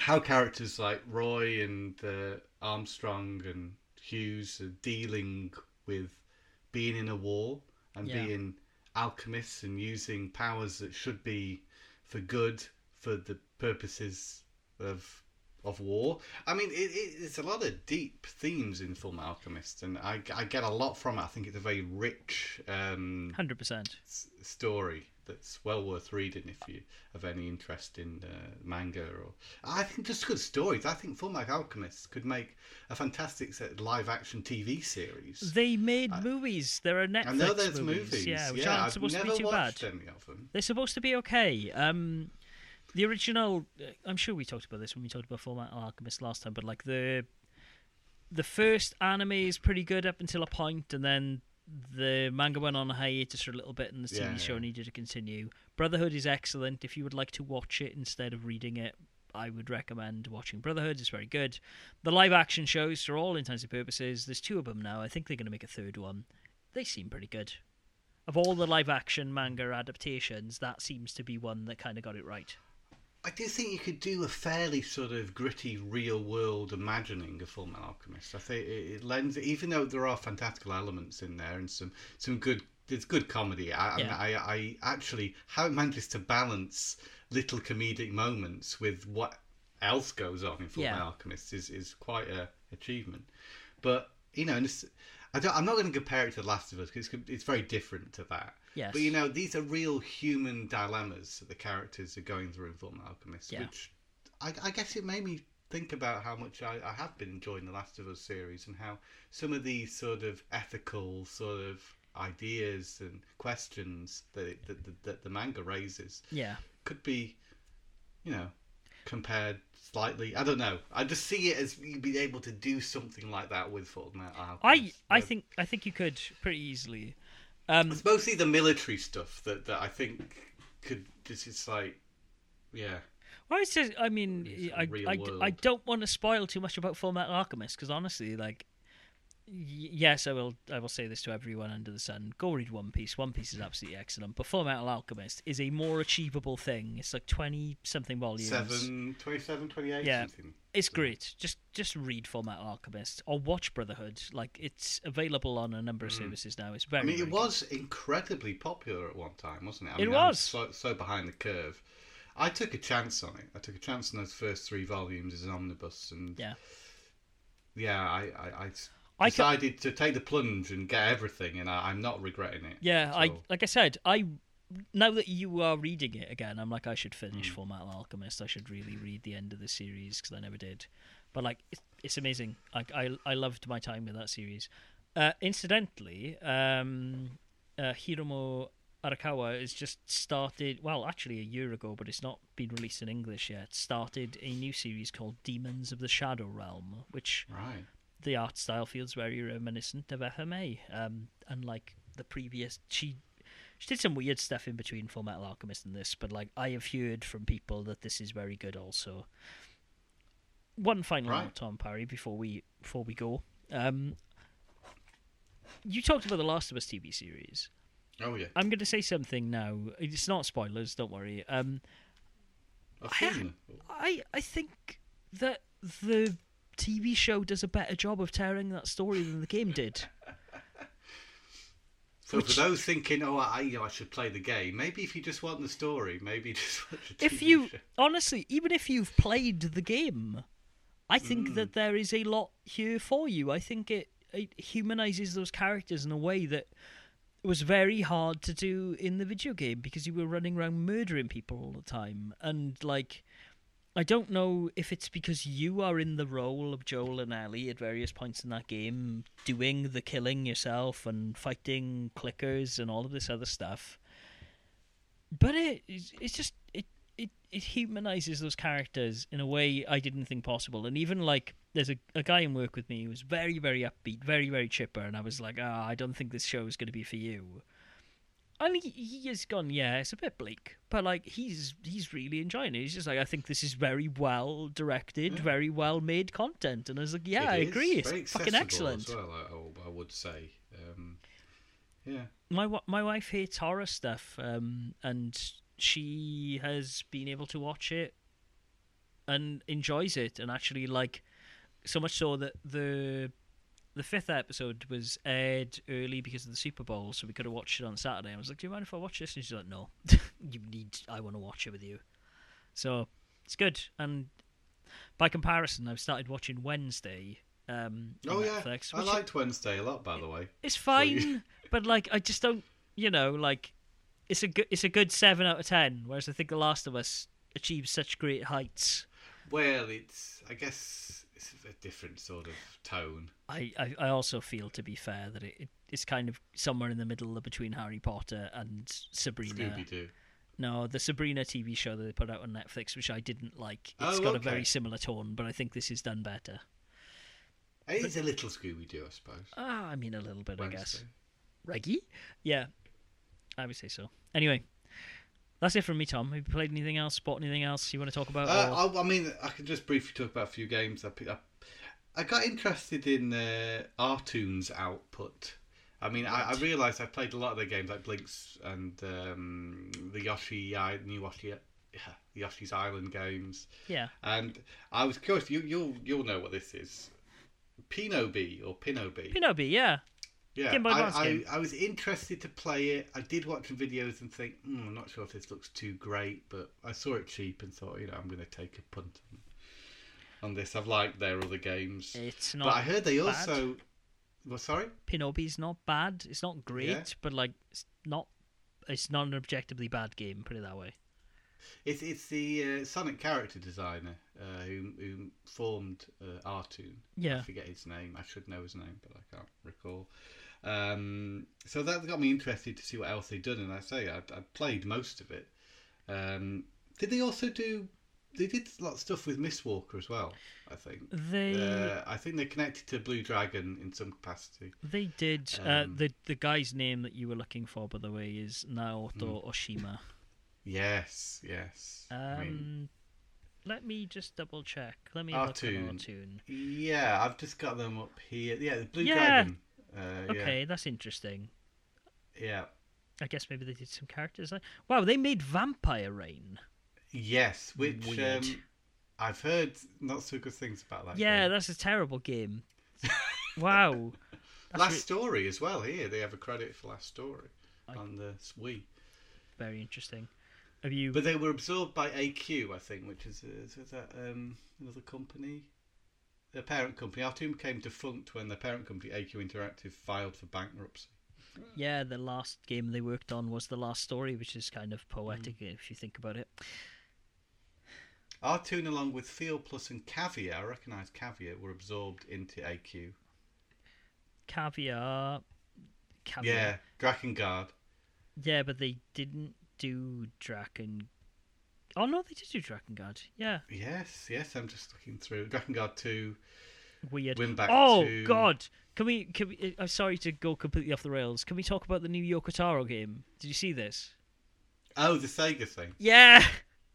how characters like Roy and uh, Armstrong and Hughes are dealing with being in a war and Yeah. being alchemists and using powers that should be for good for the purposes of of war. I mean, it, it, it's a lot of deep themes in Full Alchemist, and I, I get a lot from it. I think it's a very rich um, hundred percent. s- story that's well worth reading if you have any interest in uh, manga or I think just good stories. I think Full Metal Alchemist could make a fantastic set live action TV series. They made movies. There are Netflix I know there's movies, movies. yeah, which yeah, aren't I've supposed to be too bad. any of them. They're supposed to be okay. Um, the original, uh, I'm sure we talked about this when we talked about Full Metal Alchemist last time, but like the the first anime is pretty good up until a point, and then the manga went on a hiatus for a little bit, and the TV Yeah, show yeah. needed to continue. Brotherhood is excellent. If you would like to watch it instead of reading it, I would recommend watching Brotherhood. It's very good. The live action shows, for all intents and purposes, there's two of them now. I think they're going to make a third one. They seem pretty good. Of all the live action manga adaptations, that seems to be one that kind of got it right. I do think you could do a fairly sort of gritty, real world imagining of Full Metal Alchemist. I think it, it lends, even though there are fantastical elements in there and some, some good it's good comedy. I, Yeah. I, I actually how it manages to balance little comedic moments with what else goes on in Full Yeah. Metal Alchemist is is quite a achievement. But you know, and it's, I don't, I'm not going to compare it to The Last of Us because it's, it's very different to that. Yes. But you know, these are real human dilemmas that the characters are going through in Full Metal Alchemist, Yeah. which I, I guess it made me think about how much I, I have been enjoying the Last of Us series and how some of these sort of ethical sort of ideas and questions that, it, that, that, that the manga raises yeah. could be, you know, compared slightly. I don't know. I just see it as you being able to do something like that with Metal I I think I think you could pretty easily. Um, it's mostly the military stuff that, that I think could This is like, yeah. Well, it's just, I mean, I, I. I don't want to spoil too much about Full Metal Alchemist because honestly, like, yes, I will. I will say this to everyone under the sun: go read One Piece. One Piece is absolutely excellent, but Full Metal Alchemist is a more achievable thing. It's like twenty something volumes. Seven, 27, 28, Yeah. something. It's great. Just just read Full Metal Alchemist or watch Brotherhood. Like it's available on a number of services now. It's very. Mm. I mean, very it good. was incredibly popular at one time, wasn't it? I It mean, I'm was. so, so behind the curve. I took a chance on it. I took a chance on those first three volumes as an omnibus, and Yeah. yeah, I, I, I I decided to take the plunge and get everything, and I, I'm not regretting it. Yeah, I like I said, I now that you are reading it again, I'm like I should finish Full Metal Alchemist. I should really read the end of the series because I never did. But like, it's, it's amazing. Like I I loved my time with that series. Uh, incidentally, um, uh, Hiromu Arakawa has just started. Well, actually, a year ago, but it's not been released in English yet. Started a new series called Demons of the Shadow Realm, which Right. The art style feels very reminiscent of FMA. Um, unlike the previous, she she did some weird stuff in between Full Metal Alchemist and this, but like I have heard from people that this is very good. Also, one final Right. note, Tom Parry, before we before we go. Um, you talked about the Last of Us TV series. Oh yeah, I'm going to say something now. It's not spoilers. Don't worry. Um, I- I I think that the TV show does a better job of telling that story than the game did. So Which- for those thinking, oh, I, you know, I should play the game. Maybe if you just want the story, maybe just watch a TV if you show. honestly, even if you've played the game, I think Mm. that there is a lot here for you. I think it it humanizes those characters in a way that was very hard to do in the video game because you were running around murdering people all the time and like I don't know if it's because you are in the role of Joel and Ellie at various points in that game, doing the killing yourself and fighting clickers and all of this other stuff. But it it's just it it, it humanizes those characters in a way I didn't think possible. And even like there's a, a guy in work with me who was very, very upbeat, very, very chipper, and I was like, ah, I don't think this show is going to be for you. And he, he has gone, yeah, it's a bit bleak, but like he's he's really enjoying it. He's just like, I think this is very well directed, Yeah. very well made content, and I was like, yeah, I is agree, it's fucking excellent. Well, I, I would say. Um, yeah. my my wife hates horror stuff, um, and she has been able to watch it and enjoys it, and actually like so much so that the the fifth episode was aired early because of the Super Bowl, so we could have watched it on Saturday. I was like, "Do you mind if I watch this?" And she's like, "No, you need. I want to watch it with you." So it's good, and by comparison, I've started watching Wednesday. Um, Oh yeah, Netflix, I liked Wednesday a lot, by the way. it's fine, but like I just don't, you know, like it's a good it's a good seven out of ten. Whereas I think The Last of Us achieves such great heights. Well, it's I guess it's a different sort of tone. I, I, I also feel, to be fair, that it, it it's kind of somewhere in the middle between Harry Potter and Sabrina. Scooby Doo. No, the Sabrina TV show that they put out on Netflix, which I didn't like. It's Oh, got a very similar tone, but I think this is done better. It is a little Scooby Doo, I suppose. Ah, I mean a little bit, I guess. Reggie? Yeah, I would say so. Anyway, that's it from me, Tom. Have you played anything else? Spot anything else you want to talk about? Uh, I, I mean, I can just briefly talk about a few games. I, picked up. I got interested in uh, Artoon's output. I mean, I, I realised I played a lot of their games like Blinx and um, the Yoshi, I, new Yoshi, yeah, Yoshi's Island games, yeah. and I was curious. You, you'll you'll know what this is. Pinobee or Pinobee. Pinobee, yeah. Yeah, Game Boy I, Advance I, game. I was interested to play it. I did watch some videos and think, mm, I'm not sure if this looks too great, but I saw it cheap and thought, you know, I'm going to take a punt on, on this. I've liked their other games, It's but I heard they bad. also. Well, sorry. Pinobee's not bad. It's not great, Yeah. but like it's not. It's not an objectively bad game. Put it that way. It's it's the uh, Sonic character designer uh, who who formed uh, Artoon. I Yeah. forget his name. I should know his name, but I can't recall. Um, so that got me interested to see what else they'd done, and I say I, I played most of it. Um, did they also do? They did a lot of stuff with Mistwalker as well. I think. They Uh, I think they're connected to Blue Dragon in some capacity. they did. uh, um, the the guy's name that you were looking for, by the way, is Naoto Hmm. Oshima. Yes, yes. Um, I mean, let me just double check. Let me look at Artoon. Artoon. yeah, I've just got them up here. Yeah, the Blue Yeah. Dragon. Uh, Okay, that's interesting. Yeah. yeah. I guess maybe they did some characters. Like, wow, they made Vampire Rain. Yes, which um, I've heard not so good things about that. yeah, game. that's a terrible game. wow. That's Last re- Story as well. Here they have a credit for Last Story I- on the Wii, very interesting. Have you? but they were absorbed by AQ, I think, which is, is, is that um, another company, their parent company. Artoon became defunct when the parent company AQ Interactive filed for bankruptcy. Yeah, the last game they worked on was the last story, which is kind of poetic Hmm. if you think about it. Artoon, along with feelplus and Cavia, I recognise Cavia, were absorbed into AQ. Cavia. Cavia. Yeah, Drakengard. Yeah, but they didn't do Draken. Oh no, they did do Drakengard. Yeah, Yes, yes, I'm just looking through. Drakengard 2, weird. Winback oh 2. God, can we? Can we? I'm sorry to go completely off the rails. Can we talk about the new Yoko Taro game? Did you see this? Oh, the Sega thing. Yeah.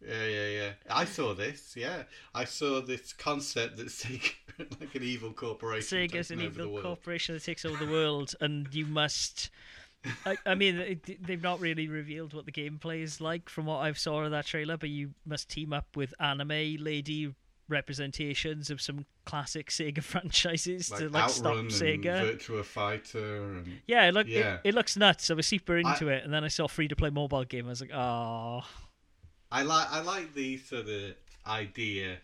Yeah, yeah, yeah. I saw this. Yeah, I saw this concept that Sega, like an evil corporation, Sega's an evil corporation that takes over the world, and you must. I, I mean, it, they've not really revealed what the gameplay is like from what I've saw of that trailer, but you must team up with anime lady representations of some classic Sega franchises like to like stop Outrun and Sega. Virtua Fighter, and Yeah, it, look, Yeah. It, it looks nuts. I was super into it, and then I saw free to play mobile game. I was like, oh, I like I like the sort of idea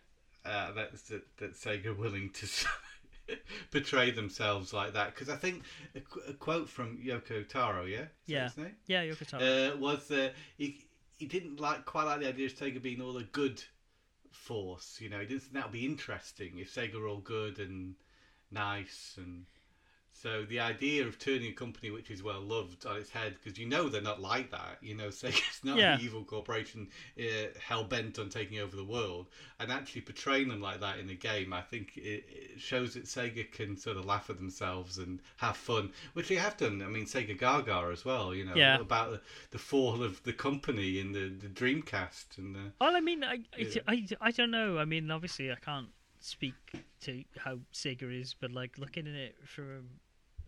uh, that, that that Sega are willing to portray themselves like that because I think a, qu- a quote from Yoko Taro, yeah, Is Yeah. yeah, Yoko Taro. uh, was uh, he he didn't like quite like the idea of Sega being all a good force. You know, he didn't think that would be interesting if Sega were all good and nice and. So the idea of turning a company which is well loved on its head, because you know they're not like that. You know, Sega's not Yeah. an evil corporation uh, hell bent on taking over the world, and actually portraying them like that in the game, I think it, it shows that Sega can sort of laugh at themselves and have fun, which they have done. I mean, Sega Gaga as well. You know, Yeah. about the, the fall of the company in the, the Dreamcast and the Well, I mean, I. I, I, don't know. I mean, obviously, I can't speak to how Sega is, but like looking at it from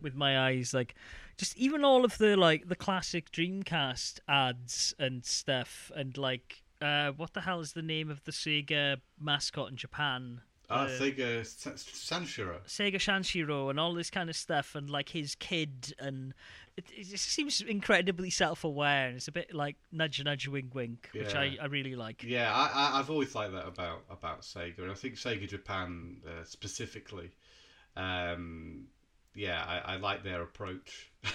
with my eyes, like just even all of the like the classic Dreamcast ads and stuff, and like uh, what the hell is the name of the Sega mascot in Japan? ah Uh, Sega Sa- Sanshiro. Sega Shanshiro and all this kind of stuff, and like his kid, and it, it just seems incredibly self-aware, and it's a bit like nudge, nudge, wink, wink, which I, I really like. Yeah, I, I, I've always liked that about about Sega, and I think Sega Japan uh, specifically. Um, yeah, I, I like their approach.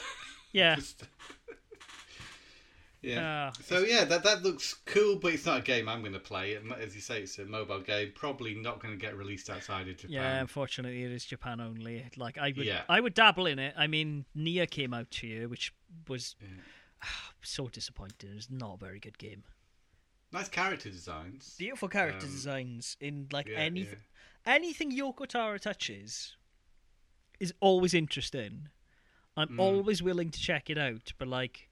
Yeah. Just- yeah. Uh, So yeah, that that looks cool, but it's not a game I'm going to play. As you say, it's a mobile game. Probably not going to get released outside of Japan. Yeah, unfortunately, it is Japan only. Like I would, Yeah. I would dabble in it. I mean, Nia came out to you, which was Yeah. so disappointing. It's not a very good game. Nice character designs. Beautiful character Um, designs in like Yeah, anything, anything Yoko Taro touches is always interesting. I'm Mm. always willing to check it out, but like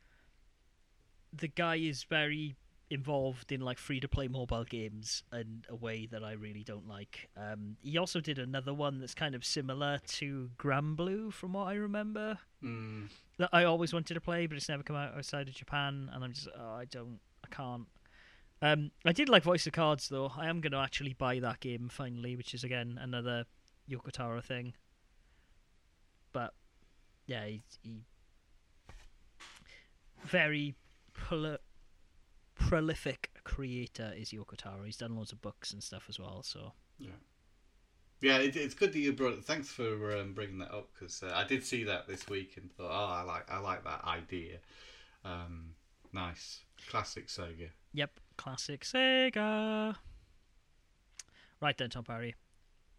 the guy is very involved in like free to play mobile games in a way that I really don't like. Um, he also did another one that's kind of similar to Granblue, from what I remember, Mm, that I always wanted to play, but it's never come out outside of Japan, and I'm just oh, I don't, I can't. Um, I did like Voice of Cards though. I am going to actually buy that game finally, which is again another Yoko Taro thing. Yeah, he, he very prol- prolific creator is Yoko Taro. He's done loads of books and stuff as well. So Yeah, yeah, it, it's good that you brought. it. Thanks for um, bringing that up because uh, I did see that this week and thought, oh, I like, I like that idea. Um, nice, classic Sega. Yep, classic Sega. Right then, Tom Parry.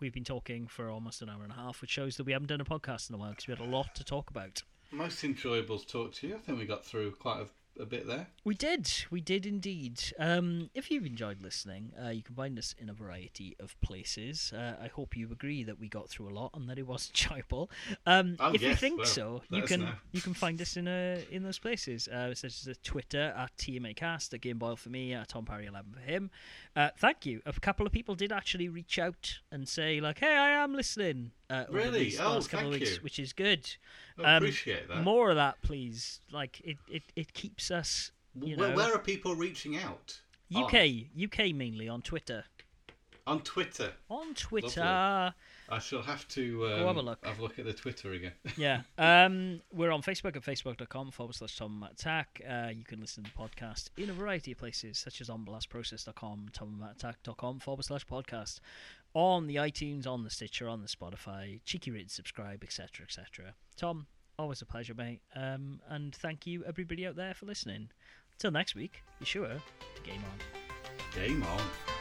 We've been talking for almost an hour and a half, which shows that we haven't done a podcast in a while because we had a lot to talk about. Most enjoyable to talk to you. I think we got through quite a, a bit there. We did, we did indeed. Um, if you've enjoyed listening, uh, you can find us in a variety of places. Uh, I hope you agree that we got through a lot and that it was enjoyable. Um, Oh, if you think well, so, you can you can find us in uh, in those places, uh, such as Twitter at TMAcast, at Gameboil for me, at Tom Parry eleven for him. Uh, thank you. A couple of people did actually reach out and say like, "Hey, I am listening." Uh, Really? these Oh, last couple of thank weeks, you. which is good. I Um, appreciate that. More of that, please. Like it, it, it keeps us you where, know. where are people reaching out? UK, On, UK mainly on Twitter. on Twitter. On Twitter, I shall have to um, have a look. Have a look at the Twitter again. yeah. Um, we're on Facebook at facebook.com forward slash Tom Attack. Uh, you can listen to the podcast in a variety of places, such as on blastprocess.com, tomattack.com forward slash podcast, on the iTunes, on the Stitcher, on the Spotify, cheeky rate, subscribe, etc., etc. Tom, always a pleasure, mate. Um, and thank you, everybody out there, for listening. Until next week, be sure to game on. Game on.